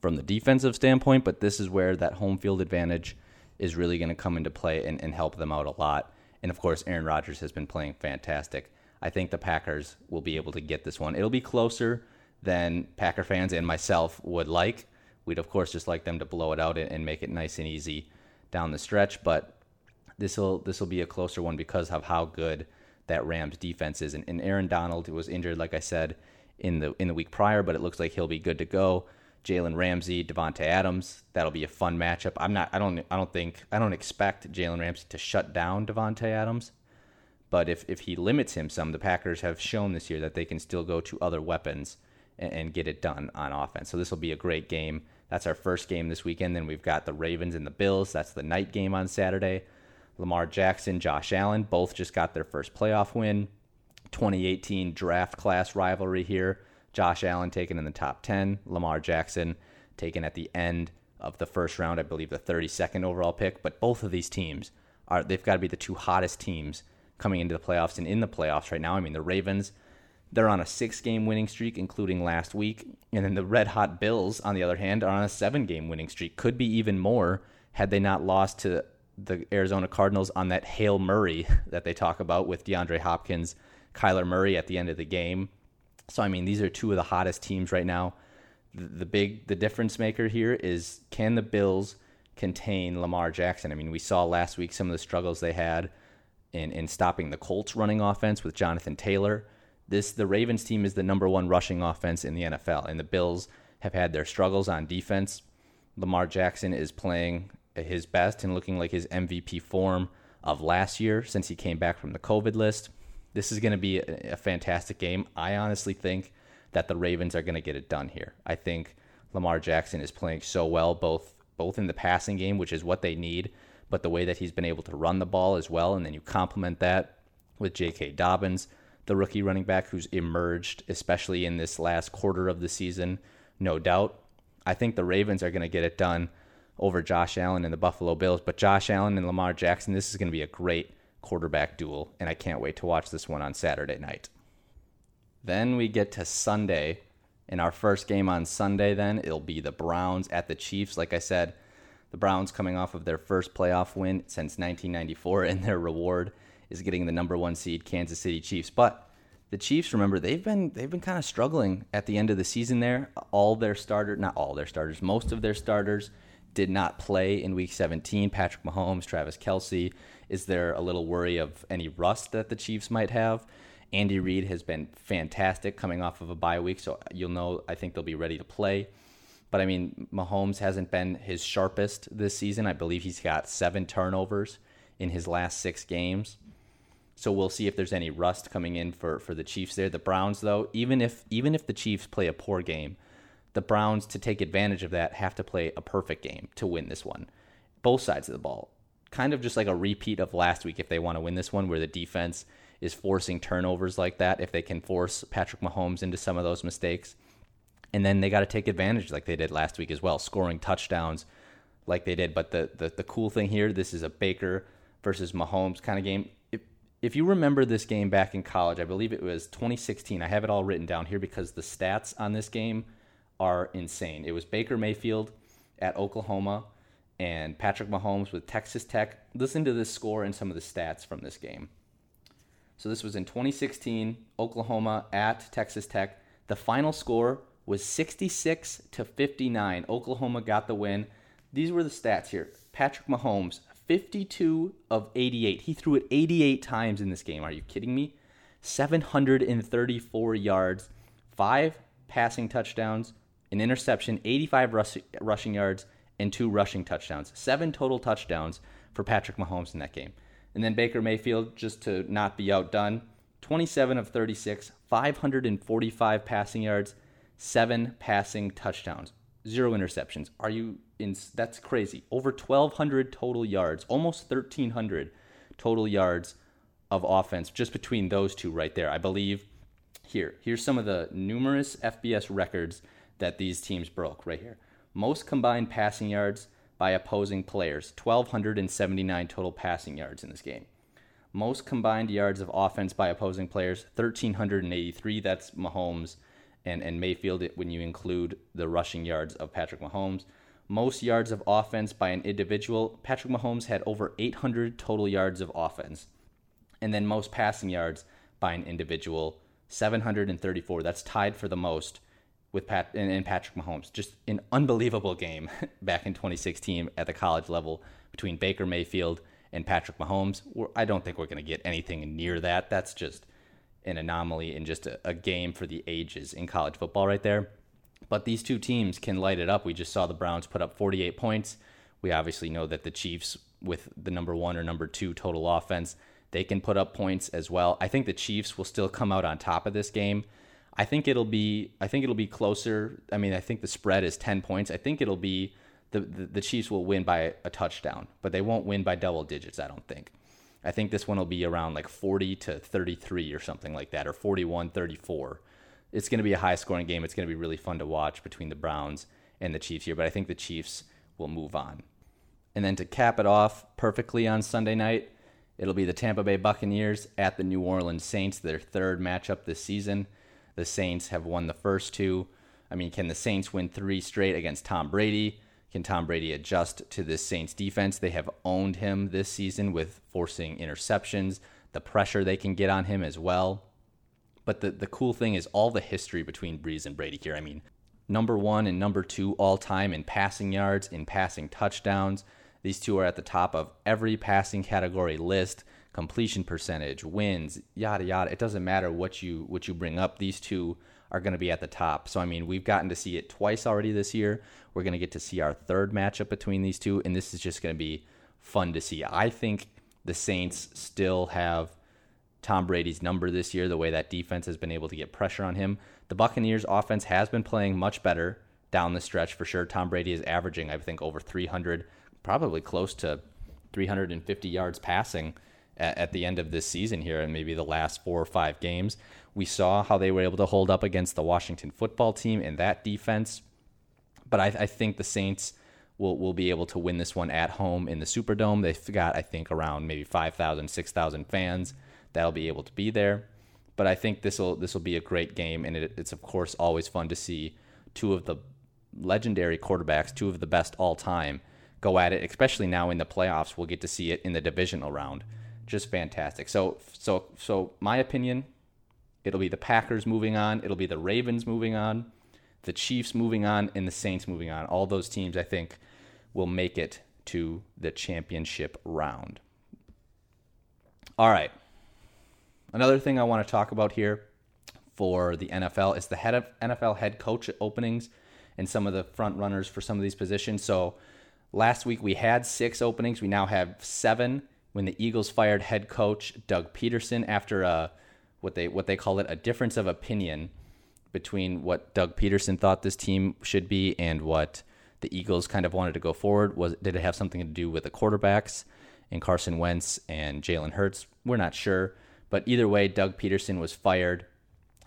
from the defensive standpoint, but this is where that home field advantage is really going to come into play and, and help them out a lot. And of course, Aaron Rodgers has been playing fantastic. I think the Packers will be able to get this one. It'll be closer than Packer fans and myself would like. We'd of course just like them to blow it out and make it nice and easy down the stretch, but this will this will be a closer one because of how good that Rams defense is. And, and Aaron Donald was injured, like I said in the in the week prior, but it looks like he'll be good to go. Jalen Ramsey, Davante Adams, that'll be a fun matchup. I'm not I don't I don't think I don't expect Jalen Ramsey to shut down Davante Adams. But if, if he limits him some, the Packers have shown this year that they can still go to other weapons and, get it done on offense. So this will be a great game. That's our first game this weekend. Then we've got the Ravens and the Bills. That's the night game on Saturday. Lamar Jackson, Josh Allen, both just got their first playoff win. 2018 draft class rivalry here. Josh Allen taken in the top 10, Lamar Jackson taken at the end of the first round, I believe the 32nd overall pick. But both of these teams are they've got to be the two hottest teams coming into the playoffs and in the playoffs right now. I mean, the Ravens, they're on a six game winning streak, including last week. And then the Red Hot Bills, on the other hand, are on a seven game winning streak. Could be even more had they not lost to the Arizona Cardinals on that Hail Murray that they talk about with DeAndre Hopkins Kyler Murray at the end of the game. So I mean, these are two of the hottest teams right now. The, the big the difference maker here is can the Bills contain Lamar Jackson? I mean, we saw last week some of the struggles they had in in stopping the Colts running offense with Jonathan Taylor. This the Ravens team is the number one rushing offense in the NFL, and the Bills have had their struggles on defense. Lamar Jackson is playing his best and looking like his MVP form of last year since he came back from the COVID list. This is going to be a, fantastic game. I honestly think that the Ravens are going to get it done here. I think Lamar Jackson is playing so well, both both in the passing game, which is what they need, but the way that he's been able to run the ball as well, and then you complement that with J.K. Dobbins, the rookie running back who's emerged, especially in this last quarter of the season, no doubt. I think the Ravens are going to get it done over Josh Allen and the Buffalo Bills. But Josh Allen and Lamar Jackson, this is going to be a great quarterback duel, and I can't wait to watch this one on Saturday night. Then we get to Sunday. In our first game on Sunday, then it'll be the Browns at the Chiefs. Like I said, the Browns coming off of their first playoff win since 1994, and their reward is getting the number one seed Kansas City Chiefs. But the Chiefs, remember, they've been they've been kind of struggling at the end of the season. There, all their starters, not all their starters, most of their starters did not play in Week 17. Patrick Mahomes, Travis Kelce. Is there a little worry of any rust that the Chiefs might have? Andy Reid has been fantastic coming off of a bye week, so you'll know I think they'll be ready to play. But I mean, Mahomes hasn't been his sharpest this season. I believe he's got seven turnovers in his last six games. So we'll see if there's any rust coming in for, for the Chiefs there. The Browns, though, even if even if the Chiefs play a poor game, the Browns to take advantage of that have to play a perfect game to win this one. Both sides of the ball. Kind of just like a repeat of last week if they want to win this one, where the defense is forcing turnovers like that. If they can force Patrick Mahomes into some of those mistakes, and then they got to take advantage like they did last week as well, scoring touchdowns like they did. But the, the the cool thing here, this is a Baker versus Mahomes kind of game. If you remember this game back in college, I believe it was 2016. I have it all written down here because the stats on this game are insane. It was Baker Mayfield at Oklahoma and Patrick Mahomes with Texas Tech. Listen to this score and some of the stats from this game. So this was in 2016, Oklahoma at Texas Tech. The final score was 66 to 59. Oklahoma got the win. These were the stats here. Patrick Mahomes, 52 of 88. He threw it 88 times in this game. Are you kidding me? 734 yards, five passing touchdowns, an interception, 85 rush, rushing yards, and two rushing touchdowns. Seven total touchdowns for Patrick Mahomes in that game. And then Baker Mayfield, just to not be outdone, 27 of 36, 545 passing yards, seven passing touchdowns, zero interceptions. Are you in? That's crazy. Over 1,200 total yards, almost 1,300 total yards of offense just between those two right there. I believe here. Here's some of the numerous FBS records that these teams broke right here. Most combined passing yards by opposing players 1,279 total passing yards in this game. Most combined yards of offense by opposing players 1,383. That's Mahomes and, and Mayfield when you include the rushing yards of Patrick Mahomes. Most yards of offense by an individual. Patrick Mahomes had over 800 total yards of offense. And then most passing yards by an individual 734. That's tied for the most with Pat and, and Patrick Mahomes. Just an unbelievable game back in 2016 at the college level between Baker Mayfield and Patrick Mahomes. I don't think we're going to get anything near that. That's just an anomaly and just a, a, game for the ages in college football right there. But these two teams can light it up. We just saw the Browns put up 48 points. We obviously know that the Chiefs, with the number one or number two total offense, they can put up points as well. I think the Chiefs will still come out on top of this game. I think it'll be I think it'll be closer. I mean, I think the spread is 10 points. I think it'll be the, the, the Chiefs will win by a touchdown, but they won't win by double digits, I don't think. I think this one will be around like 40 to 33 or something like that or 41 34. It's going to be a high scoring game. It's going to be really fun to watch between the Browns and the Chiefs here, but I think the Chiefs will move on. And then to cap it off perfectly on Sunday night, it'll be the Tampa Bay Buccaneers at the New Orleans Saints, their third matchup this season. The Saints have won the first two. I mean, can the Saints win three straight against Tom Brady? Can Tom Brady adjust to this Saints defense? They have owned him this season with forcing interceptions, the pressure they can get on him as well. But the, the cool thing is all the history between Brees and Brady here. I mean, number one and number two all time in passing yards, in passing touchdowns. These two are at the top of every passing category list completion percentage, wins, yada yada. It doesn't matter what you what you bring up. These two are going to be at the top. So I mean, we've gotten to see it twice already this year. We're going to get to see our third matchup between these two, and this is just going to be fun to see. I think the Saints still have Tom Brady's number this year. The way that defense has been able to get pressure on him, the Buccaneers' offense has been playing much better down the stretch for sure. Tom Brady is averaging, I think, over 300, probably close to 350 yards passing at, at the end of this season here and maybe the last four or five games. We saw how they were able to hold up against the Washington football team in that defense. But I, I think the Saints will will be able to win this one at home in the Superdome. They've got I think around maybe 5,000, 6,000 fans that'll be able to be there. But I think this will this will be a great game, and it, it's of course always fun to see two of the legendary quarterbacks, two of the best all time, go at it. Especially now in the playoffs, we'll get to see it in the divisional round. Just fantastic. So so so my opinion, it'll be the Packers moving on. It'll be the Ravens moving on the Chiefs moving on, and the Saints moving on. All those teams, I think, will make it to the championship round. All right. Another thing I want to talk about here for the NFL is the head of NFL head coach openings and some of the front runners for some of these positions. So last week we had six openings. We now have seven when the Eagles fired head coach Doug Pederson after a what they what they call it a difference of opinion between what Doug Pederson thought this team should be and what the Eagles kind of wanted to go forward. Was did it have something to do with the quarterbacks and Carson Wentz and Jalen Hurts? We're not sure, but either way, Doug Pederson was fired,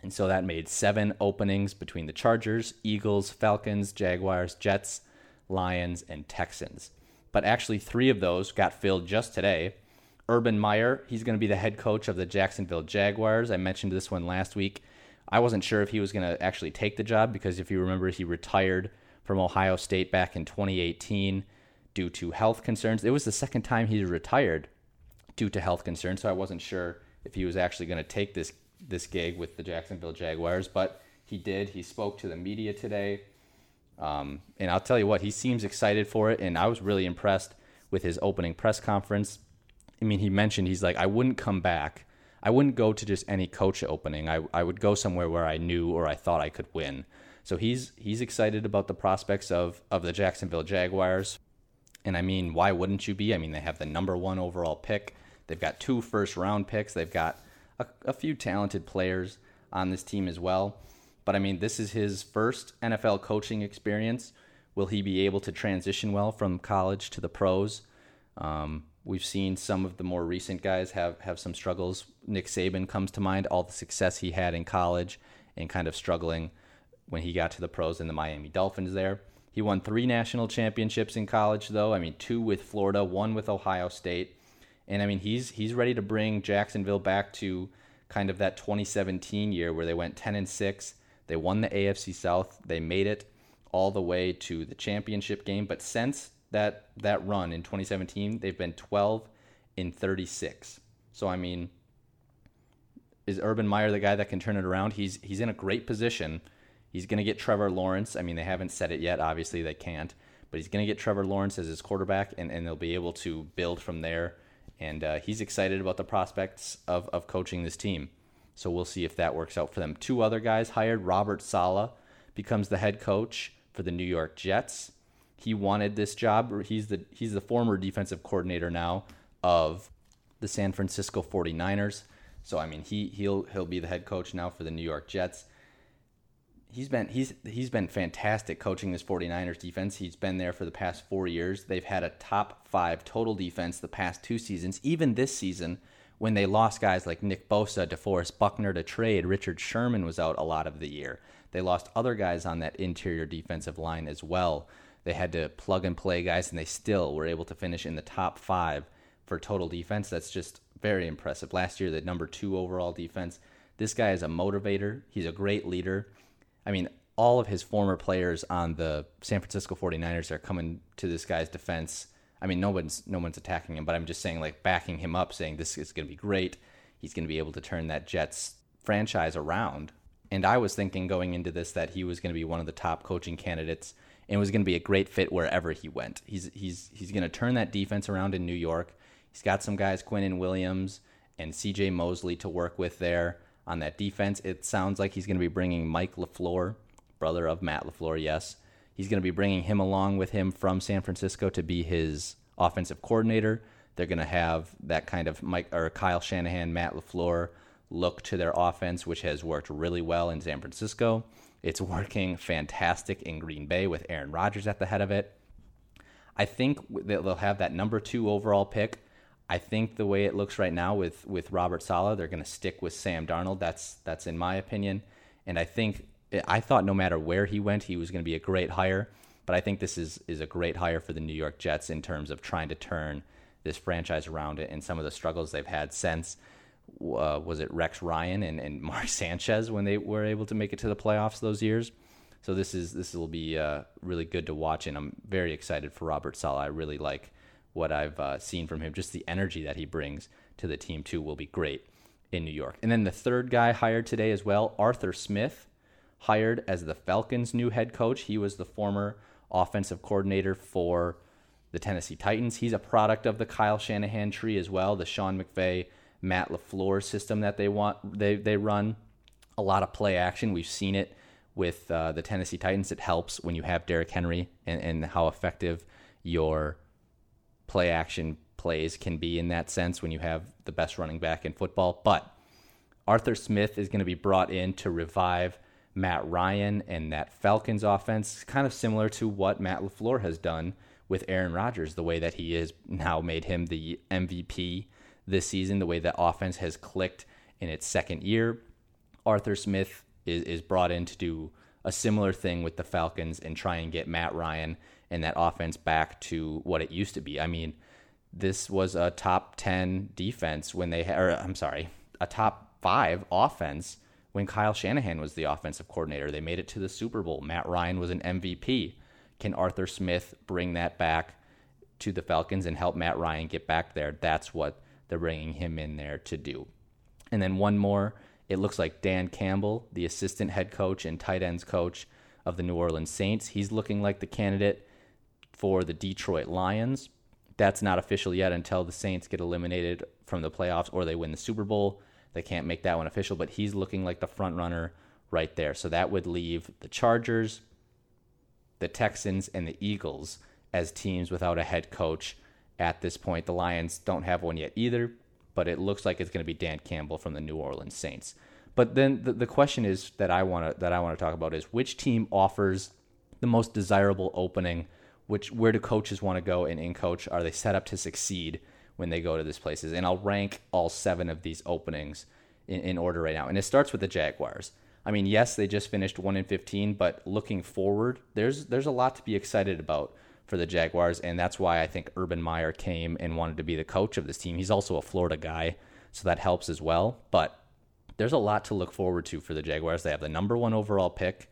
and so that made seven openings between the Chargers, Eagles, Falcons, Jaguars, Jets, Lions, and Texans. But actually, three of those got filled just today. Urban Meyer, he's going to be the head coach of the Jacksonville Jaguars. I mentioned this one last week. I wasn't sure if he was going to actually take the job because if you remember, he retired from Ohio State back in 2018 due to health concerns. It was the second time he retired due to health concerns, so I wasn't sure if he was actually going to take this this gig with the Jacksonville Jaguars, but he did. He spoke to the media today. Um, and I'll tell you what, he seems excited for it, and I was really impressed with his opening press conference. I mean, he mentioned he's like, I wouldn't come back I wouldn't go to just any coach opening. I, I would go somewhere where I knew or I thought I could win. So he's he's excited about the prospects of of the Jacksonville Jaguars. And I mean, why wouldn't you be? I mean, they have the number one overall pick. They've got two first round picks. They've got a, a few talented players on this team as well. But I mean, this is his first NFL coaching experience. Will he be able to transition well from college to the pros? Um, We've seen some of the more recent guys have, have some struggles. Nick Saban comes to mind, all the success he had in college and kind of struggling when he got to the pros in the Miami Dolphins there. He won three national championships in college, though. I mean, two with Florida, one with Ohio State. And I mean, he's he's ready to bring Jacksonville back to kind of that 2017 year where they went 10 and 6. They won the AFC South. They made it all the way to the championship game. But since that that run in 2017, they've been 12 in 36. So I mean, is Urban Meyer the guy that can turn it around? He's he's in a great position. He's going to get Trevor Lawrence. I mean, they haven't said it yet. Obviously, they can't. But he's going to get Trevor Lawrence as his quarterback, and, and they'll be able to build from there. And uh, he's excited about the prospects of, of coaching this team. So we'll see if that works out for them. Two other guys hired. Robert Saleh becomes the head coach for the New York Jets he wanted this job. He's the he's the former defensive coordinator now of the San Francisco 49ers. So I mean, he he'll he'll be the head coach now for the New York Jets. He's been he's he's been fantastic coaching this 49ers defense. He's been there for the past 4 years. They've had a top 5 total defense the past 2 seasons. Even this season when they lost guys like Nick Bosa, DeForest Buckner to trade, Richard Sherman was out a lot of the year. They lost other guys on that interior defensive line as well. They had to plug and play guys, and they still were able to finish in the top five for total defense. That's just very impressive. Last year, the number two overall defense. This guy is a motivator. He's a great leader. I mean, all of his former players on the San Francisco 49ers are coming to this guy's defense. I mean, no one's no one's attacking him, but I'm just saying like backing him up, saying this is going to be great. He's going to be able to turn that Jets franchise around. And I was thinking going into this that he was going to be one of the top coaching candidates and was going to be a great fit wherever he went. He's he's he's going to turn that defense around in New York. He's got some guys, Quinnen Williams and C.J. Mosley, to work with there on that defense. It sounds like he's going to be bringing Mike LaFleur, brother of Matt LaFleur. Yes, he's going to be bringing him along with him from San Francisco to be his offensive coordinator. They're going to have that kind of Mike or Kyle Shanahan, Matt LaFleur look to their offense, which has worked really well in San Francisco. It's working fantastic in Green Bay with Aaron Rodgers at the head of it. I think they'll have that number two overall pick. I think the way it looks right now with with Robert Saleh, they're going to stick with Sam Darnold. That's that's in my opinion, and I think I thought no matter where he went, he was going to be a great hire. But I think this is is a great hire for the New York Jets in terms of trying to turn this franchise around it and some of the struggles they've had since uh, was it Rex Ryan and, and Mark Sanchez when they were able to make it to the playoffs those years. So this is this will be uh, really good to watch, and I'm very excited for Robert Saleh. I really like what I've uh, seen from him. Just the energy that he brings to the team too will be great in New York. And then the third guy hired today as well, Arthur Smith, hired as the Falcons' new head coach. He was the former offensive coordinator for the Tennessee Titans. He's a product of the Kyle Shanahan tree as well, the Sean McVay, Matt LaFleur system that they want they they run. A lot of play action. We've seen it with uh, the Tennessee Titans. It helps when you have Derrick Henry and, and how effective your play action plays can be in that sense when you have the best running back in football. But Arthur Smith is going to be brought in to revive Matt Ryan and that Falcons offense, kind of similar to what Matt LaFleur has done with Aaron Rodgers, the way that he has now made him the MVP this season, the way that offense has clicked in its second year. Arthur Smith is, is brought in to do a similar thing with the Falcons and try and get Matt Ryan and that offense back to what it used to be. I mean, this was a top 10 defense when they or I'm sorry, a top five offense when Kyle Shanahan was the offensive coordinator. They made it to the Super Bowl. Matt Ryan was an MVP. Can Arthur Smith bring that back to the Falcons and help Matt Ryan get back there? That's what they're bringing him in there to do. And then one more, it looks like Dan Campbell, the assistant head coach and tight ends coach of the New Orleans Saints, he's looking like the candidate for the Detroit Lions. That's not official yet until the Saints get eliminated from the playoffs or they win the Super Bowl. They can't make that one official, but he's looking like the front runner right there. So that would leave the Chargers, the Texans, and the Eagles as teams without a head coach at this point. The Lions don't have one yet either, but it looks like it's going to be Dan Campbell from the New Orleans Saints. But then the, the question is that I want to that I want to talk about is which team offers the most desirable opening which where do coaches want to go and in coach are they set up to succeed when they go to these places? And i'll rank all seven of these openings in, in order right now. And it starts with the jaguars. I mean yes they just finished 1 in 15 but looking forward there's there's a lot to be excited about for the jaguars. And that's why i think urban meyer came and wanted to be the coach of this team. He's also a florida guy so that helps as well. But there's a lot to look forward to for the jaguars. They have the number one overall pick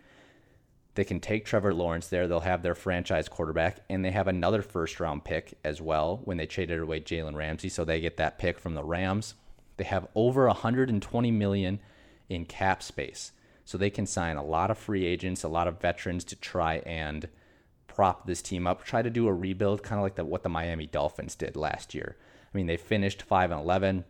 they can take Trevor Lawrence there. They'll have their franchise quarterback, and they have another first round pick as well when they traded away Jalen Ramsey. So they get that pick from the Rams. They have over 120 million in cap space, so they can sign a lot of free agents, a lot of veterans to try and prop this team up, try to do a rebuild, kind of like the, what the Miami Dolphins did last year. I mean, they finished five and 11,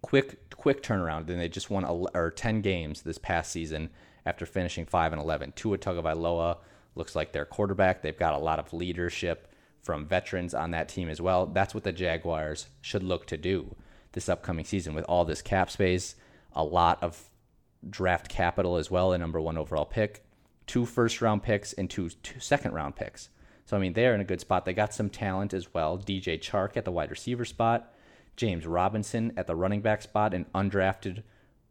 quick quick turnaround. Then they just won or 10 games this past season after finishing 5 and 11. Tua Tagovailoa looks like their quarterback. They've got a lot of leadership from veterans on that team as well. That's what the Jaguars should look to do this upcoming season with all this cap space, a lot of draft capital as well, a number one overall pick, two first round picks, and two, two second round picks. So, I mean, they're in a good spot. They got some talent as well. DJ Chark at the wide receiver spot, James Robinson at the running back spot, an undrafted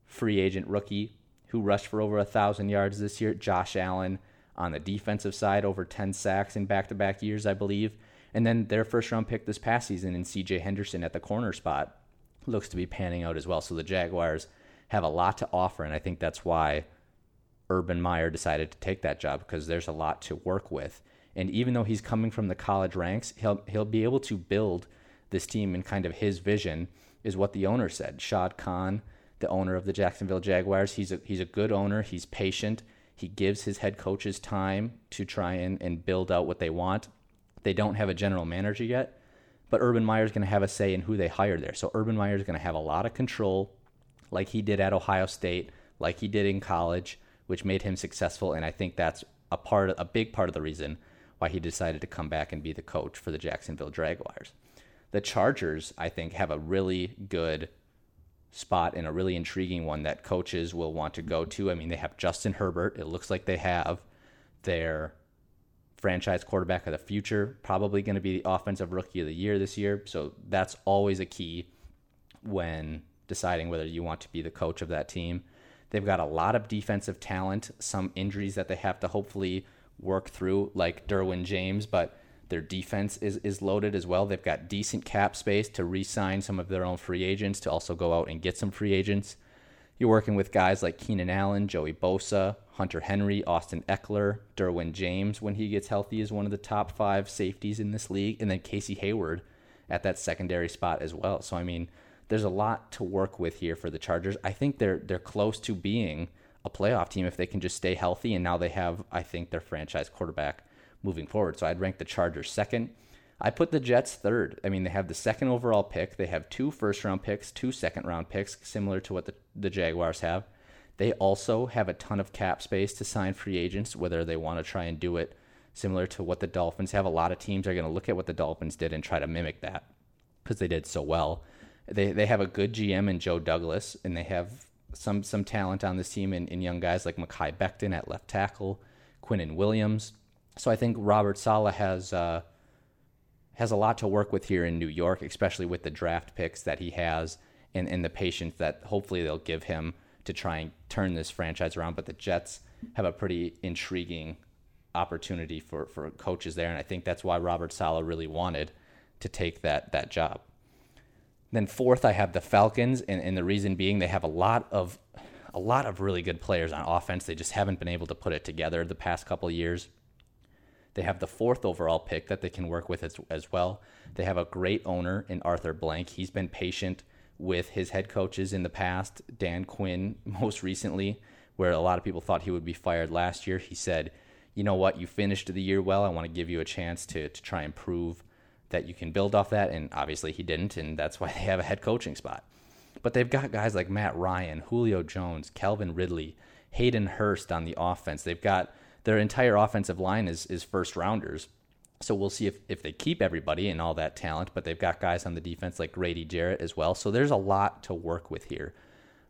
free agent rookie who rushed for over a thousand yards this year. Josh Allen on the defensive side, over 10 sacks in back to back years, I believe. And then their first round pick this past season in CJ Henderson at the corner spot looks to be panning out as well. So the Jaguars have a lot to offer, and I think that's why Urban Meyer decided to take that job because there's a lot to work with. And even though he's coming from the college ranks, he'll he'll be able to build this team in kind of his vision, is what the owner said. Shad Khan the owner of the Jacksonville Jaguars. He's a he's a good owner. He's patient. He gives his head coaches time to try and, and build out what they want. They don't have a general manager yet, but Urban Meyer is going to have a say in who they hire there. So Urban Meyer is going to have a lot of control, like he did at Ohio State, like he did in college, which made him successful. And I think that's a part, a big part of the reason why he decided to come back and be the coach for the Jacksonville Jaguars. The Chargers, I think, have a really good spot and a really intriguing one that coaches will want to go to. I mean, they have Justin Herbert. It looks like they have their franchise quarterback of the future, probably going to be the offensive rookie of the year this year. So that's always a key when deciding whether you want to be the coach of that team. They've got a lot of defensive talent, some injuries that they have to hopefully work through, like Derwin James, but their defense is, is loaded as well. They've got decent cap space to re sign some of their own free agents, to also go out and get some free agents. You're working with guys like Keenan Allen, Joey Bosa, Hunter Henry, Austin Ekeler, Derwin James, when he gets healthy, is one of the top five safeties in this league, and then Casey Hayward at that secondary spot as well. So, I mean, there's a lot to work with here for the Chargers. I think they're they're close to being a playoff team if they can just stay healthy. And now they have, I think, their franchise quarterback moving forward. So I'd rank the Chargers second. I put the Jets third. I mean, they have the second overall pick. They have two first round picks, two second round picks, similar to what the, the Jaguars have. They also have a ton of cap space to sign free agents, whether they want to try and do it similar to what the Dolphins have. A lot of teams are going to look at what the Dolphins did and try to mimic that because they did so well. They they have a good GM in Joe Douglas, and they have some some talent on this team in, in young guys like Mekhi Becton at left tackle, Quinnen Williams. So I think Robert Saleh has uh, has a lot to work with here in New York, especially with the draft picks that he has and, and the patience that hopefully they'll give him to try and turn this franchise around. But the Jets have a pretty intriguing opportunity for, for coaches there, and I think that's why Robert Saleh really wanted to take that that job. Then fourth, I have the Falcons, and, and the reason being they have a lot of a lot of really good players on offense. They just haven't been able to put it together the past couple of years. They have the fourth overall pick that they can work with as, as well. They have a great owner in Arthur Blank. He's been patient with his head coaches in the past. Dan Quinn, most recently, where a lot of people thought he would be fired last year, he said, "You know what? You finished the year well. I want to give you a chance to to try and prove that you can build off that. And obviously he didn't, and that's why they have a head coaching spot. But they've got guys like Matt Ryan, Julio Jones, Calvin Ridley, Hayden Hurst on the offense. They've got their entire offensive line is, is first rounders. So we'll see if, if they keep everybody and all that talent, but they've got guys on the defense like Grady Jarrett as well. So there's a lot to work with here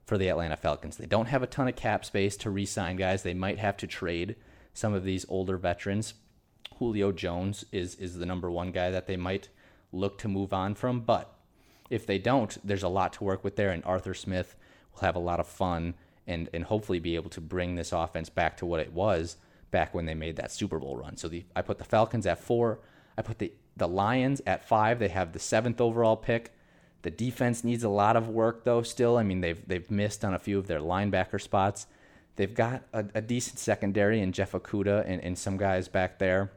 for the Atlanta Falcons. They don't have a ton of cap space to re sign guys. They might have to trade some of these older veterans Julio Jones is is the number one guy that they might look to move on from. But if they don't, there's a lot to work with there, and Arthur Smith will have a lot of fun and and hopefully be able to bring this offense back to what it was back when they made that Super Bowl run. So the I put the Falcons at four. I put the the Lions at five. They have the seventh overall pick. The defense needs a lot of work though. Still, I mean they've they've missed on a few of their linebacker spots. They've got a, a decent secondary in Jeff Okudah and, and some guys back there.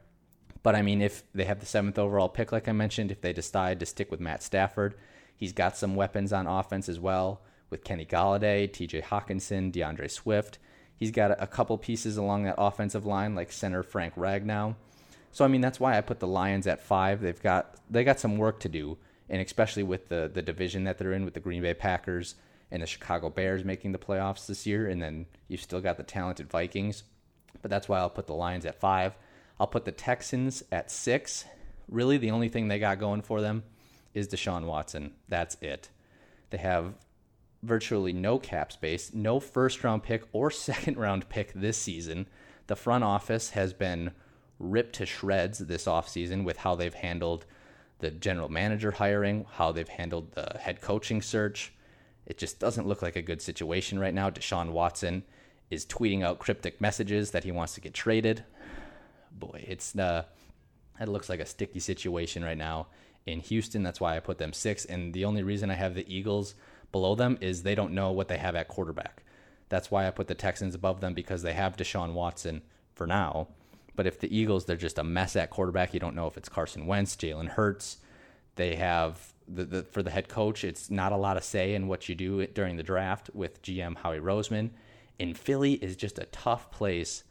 But I mean, if they have the seventh overall pick, like I mentioned, if they decide to stick with Matt Stafford, he's got some weapons on offense as well with Kenny Golladay, TJ Hockenson, D'Andre Swift. He's got a couple pieces along that offensive line, like center Frank Ragnow. So I mean, that's why I put the Lions at five. They've got they got some work to do, and especially with the the division that they're in with the Green Bay Packers and the Chicago Bears making the playoffs this year, and then you've still got the talented Vikings. But that's why I'll put the Lions at five. I'll put the Texans at six. Really, the only thing they got going for them is Deshaun Watson. That's it. They have virtually no cap space, no first round pick or second round pick this season. The front office has been ripped to shreds this offseason with how they've handled the general manager hiring, how they've handled the head coaching search. It just doesn't look like a good situation right now. Deshaun Watson is tweeting out cryptic messages that he wants to get traded boy, it's uh, looks like a sticky situation right now in Houston. That's why I put them six. And the only reason I have the Eagles below them is they don't know what they have at quarterback. That's why I put the Texans above them because they have Deshaun Watson for now. But if the Eagles, they're just a mess at quarterback. You don't know if it's Carson Wentz, Jalen Hurts. They have the, the for the head coach. It's not a lot of say in what you do during the draft with GM Howie Roseman. In Philly is just a tough place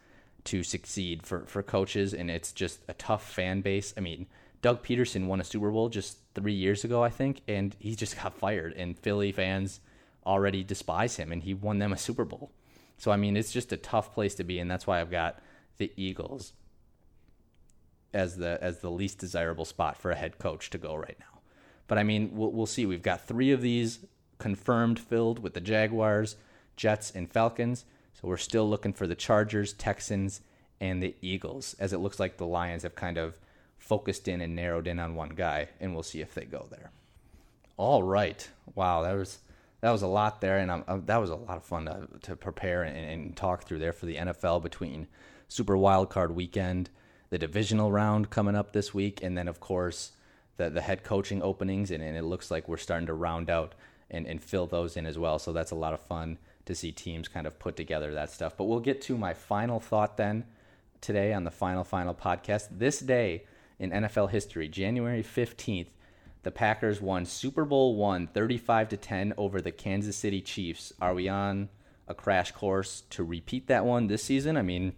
to succeed for, for coaches, and it's just a tough fan base. I mean, Doug Pederson won a Super Bowl just three years ago, I think, and he just got fired, and Philly fans already despise him, and he won them a Super Bowl. So, I mean, it's just a tough place to be, and that's why I've got the Eagles as the as the least desirable spot for a head coach to go right now. But I mean, we'll, we'll see. We've got three of these confirmed filled with the Jaguars, Jets, and Falcons. So we're still looking for the Chargers, Texans, and the Eagles, as it looks like the Lions have kind of focused in and narrowed in on one guy, and we'll see if they go there. All right. Wow, that was that was a lot there, and um, that was a lot of fun to, to prepare and, and, talk through there for the NFL between Super Wild Card Weekend, the divisional round coming up this week, and then of course the the head coaching openings, and, and it looks like we're starting to round out and, and fill those in as well. So that's a lot of fun to see teams kind of put together that stuff. But we'll get to my final thought then today on the final final podcast. This day in NFL history, January 15th, the Packers won Super Bowl 1 35 to 10 over the Kansas City Chiefs. Are we on a crash course to repeat that one this season? I mean,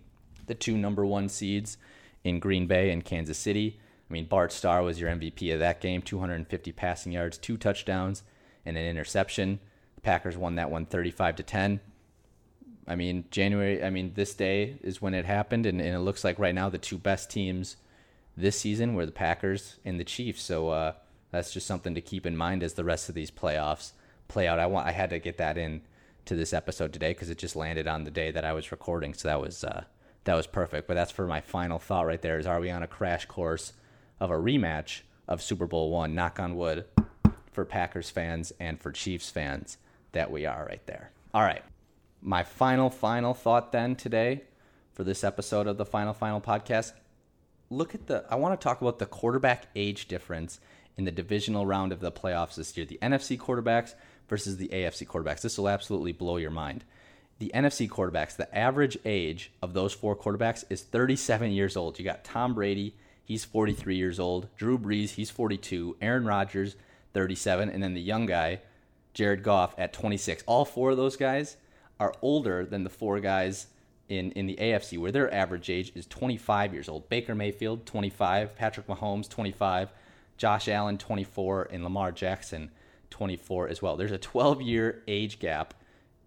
the two number 1 seeds in Green Bay and Kansas City. I mean, Bart Starr was your MVP of that game, 250 passing yards, two touchdowns, and an interception. The Packers won that one 35 to 10. I mean, January, I mean, this day is when it happened, and, and, it looks like right now the two best teams this season were the Packers and the Chiefs. So uh, that's just something to keep in mind as the rest of these playoffs play out. I want, I had to get that in to this episode today because it just landed on the day that I was recording, so that was uh, that was perfect. But that's for my final thought right there: is are we on a crash course of a rematch of Super Bowl one? Knock on wood for Packers fans and for Chiefs fans that we are right there. All right. My final, final thought then today for this episode of the Final Final podcast. Look at the, I want to talk about the quarterback age difference in the divisional round of the playoffs this year. The NFC quarterbacks versus the AFC quarterbacks. This will absolutely blow your mind. The NFC quarterbacks, the average age of those four quarterbacks is 37 years old. You got Tom Brady, he's 43 years old. Drew Brees, he's 42. Aaron Rodgers, 37, and then the young guy, Jared Goff, at 26. All four of those guys are older than the four guys in, in the AFC, where their average age is 25 years old. Baker Mayfield, 25. Patrick Mahomes, 25. Josh Allen, 24. And Lamar Jackson, 24 as well. There's a 12 year age gap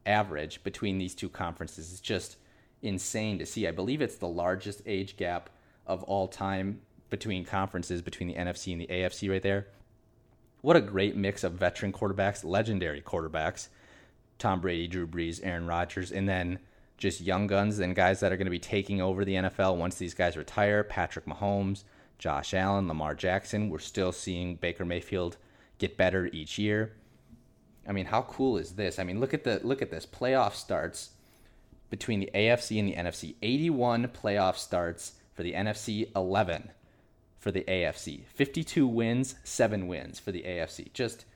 average between these two conferences. It's just insane to see. I believe it's the largest age gap of all time between conferences, between the NFC and the AFC right there what a great mix of veteran quarterbacks, legendary quarterbacks, Tom Brady, Drew Brees, Aaron Rodgers, and then just young guns and guys that are going to be taking over the NFL once these guys retire. Patrick Mahomes, Josh Allen, Lamar Jackson. We're still seeing Baker Mayfield get better each year. I mean, how cool is this? I mean, look at the look at this. Playoff starts between the AFC and the NFC. 81 playoff starts for the NFC, 11 for the AFC. 52 wins, 7 wins for the AFC. Just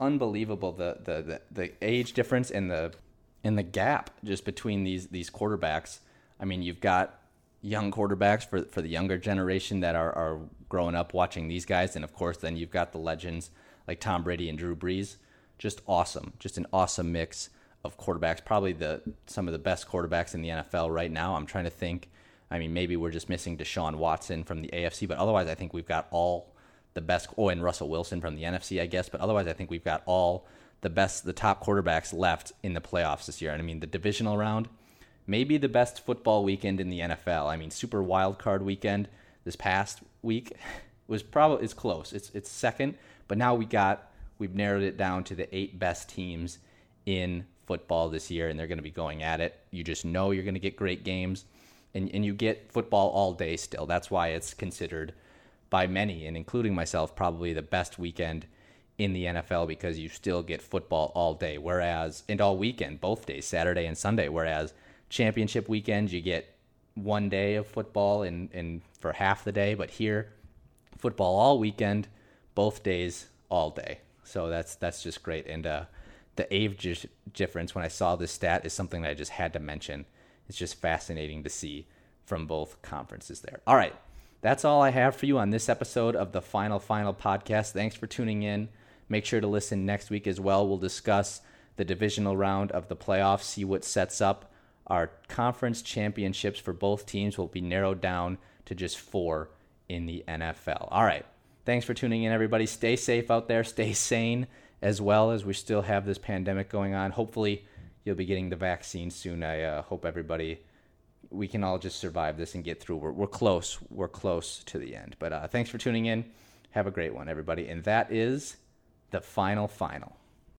unbelievable the the the, the age difference and the and the gap just between these these quarterbacks. I mean, you've got young quarterbacks for for the younger generation that are are growing up watching these guys and of course then you've got the legends like Tom Brady and Drew Brees. Just awesome. Just an awesome mix of quarterbacks, probably the some of the best quarterbacks in the NFL right now. I'm trying to think I mean, maybe we're just missing Deshaun Watson from the AFC, but otherwise, I think we've got all the best. Oh, and Russell Wilson from the NFC, I guess. But otherwise, I think we've got all the best, the top quarterbacks left in the playoffs this year. And I mean, the divisional round, maybe the best football weekend in the NFL. I mean, super wild card weekend this past week was probably it's close. It's it's second, but now we got we've narrowed it down to the eight best teams in football this year, and they're going to be going at it. You just know you're going to get great games and, and you get football all day still. That's why it's considered by many, and including myself, probably the best weekend in the NFL because you still get football all day, whereas and all weekend, both days, Saturday and Sunday. Whereas championship weekend, you get one day of football and, and for half the day, but here, football all weekend, both days, all day. So that's that's just great. And uh, the age difference when I saw this stat is something that I just had to mention it's just fascinating to see from both conferences there. All right. That's all I have for you on this episode of the Final Final podcast. Thanks for tuning in. Make sure to listen next week as well. We'll discuss the divisional round of the playoffs, see what sets up our conference championships for both teams will be narrowed down to just four in the NFL. All right. Thanks for tuning in, everybody. Stay safe out there. Stay sane as well as we still have this pandemic going on. Hopefully, you'll be getting the vaccine soon. I uh, hope everybody, we can all just survive this and get through. We're, we're close. We're close to the end. But uh, thanks for tuning in. Have a great one, everybody. And that is the final final.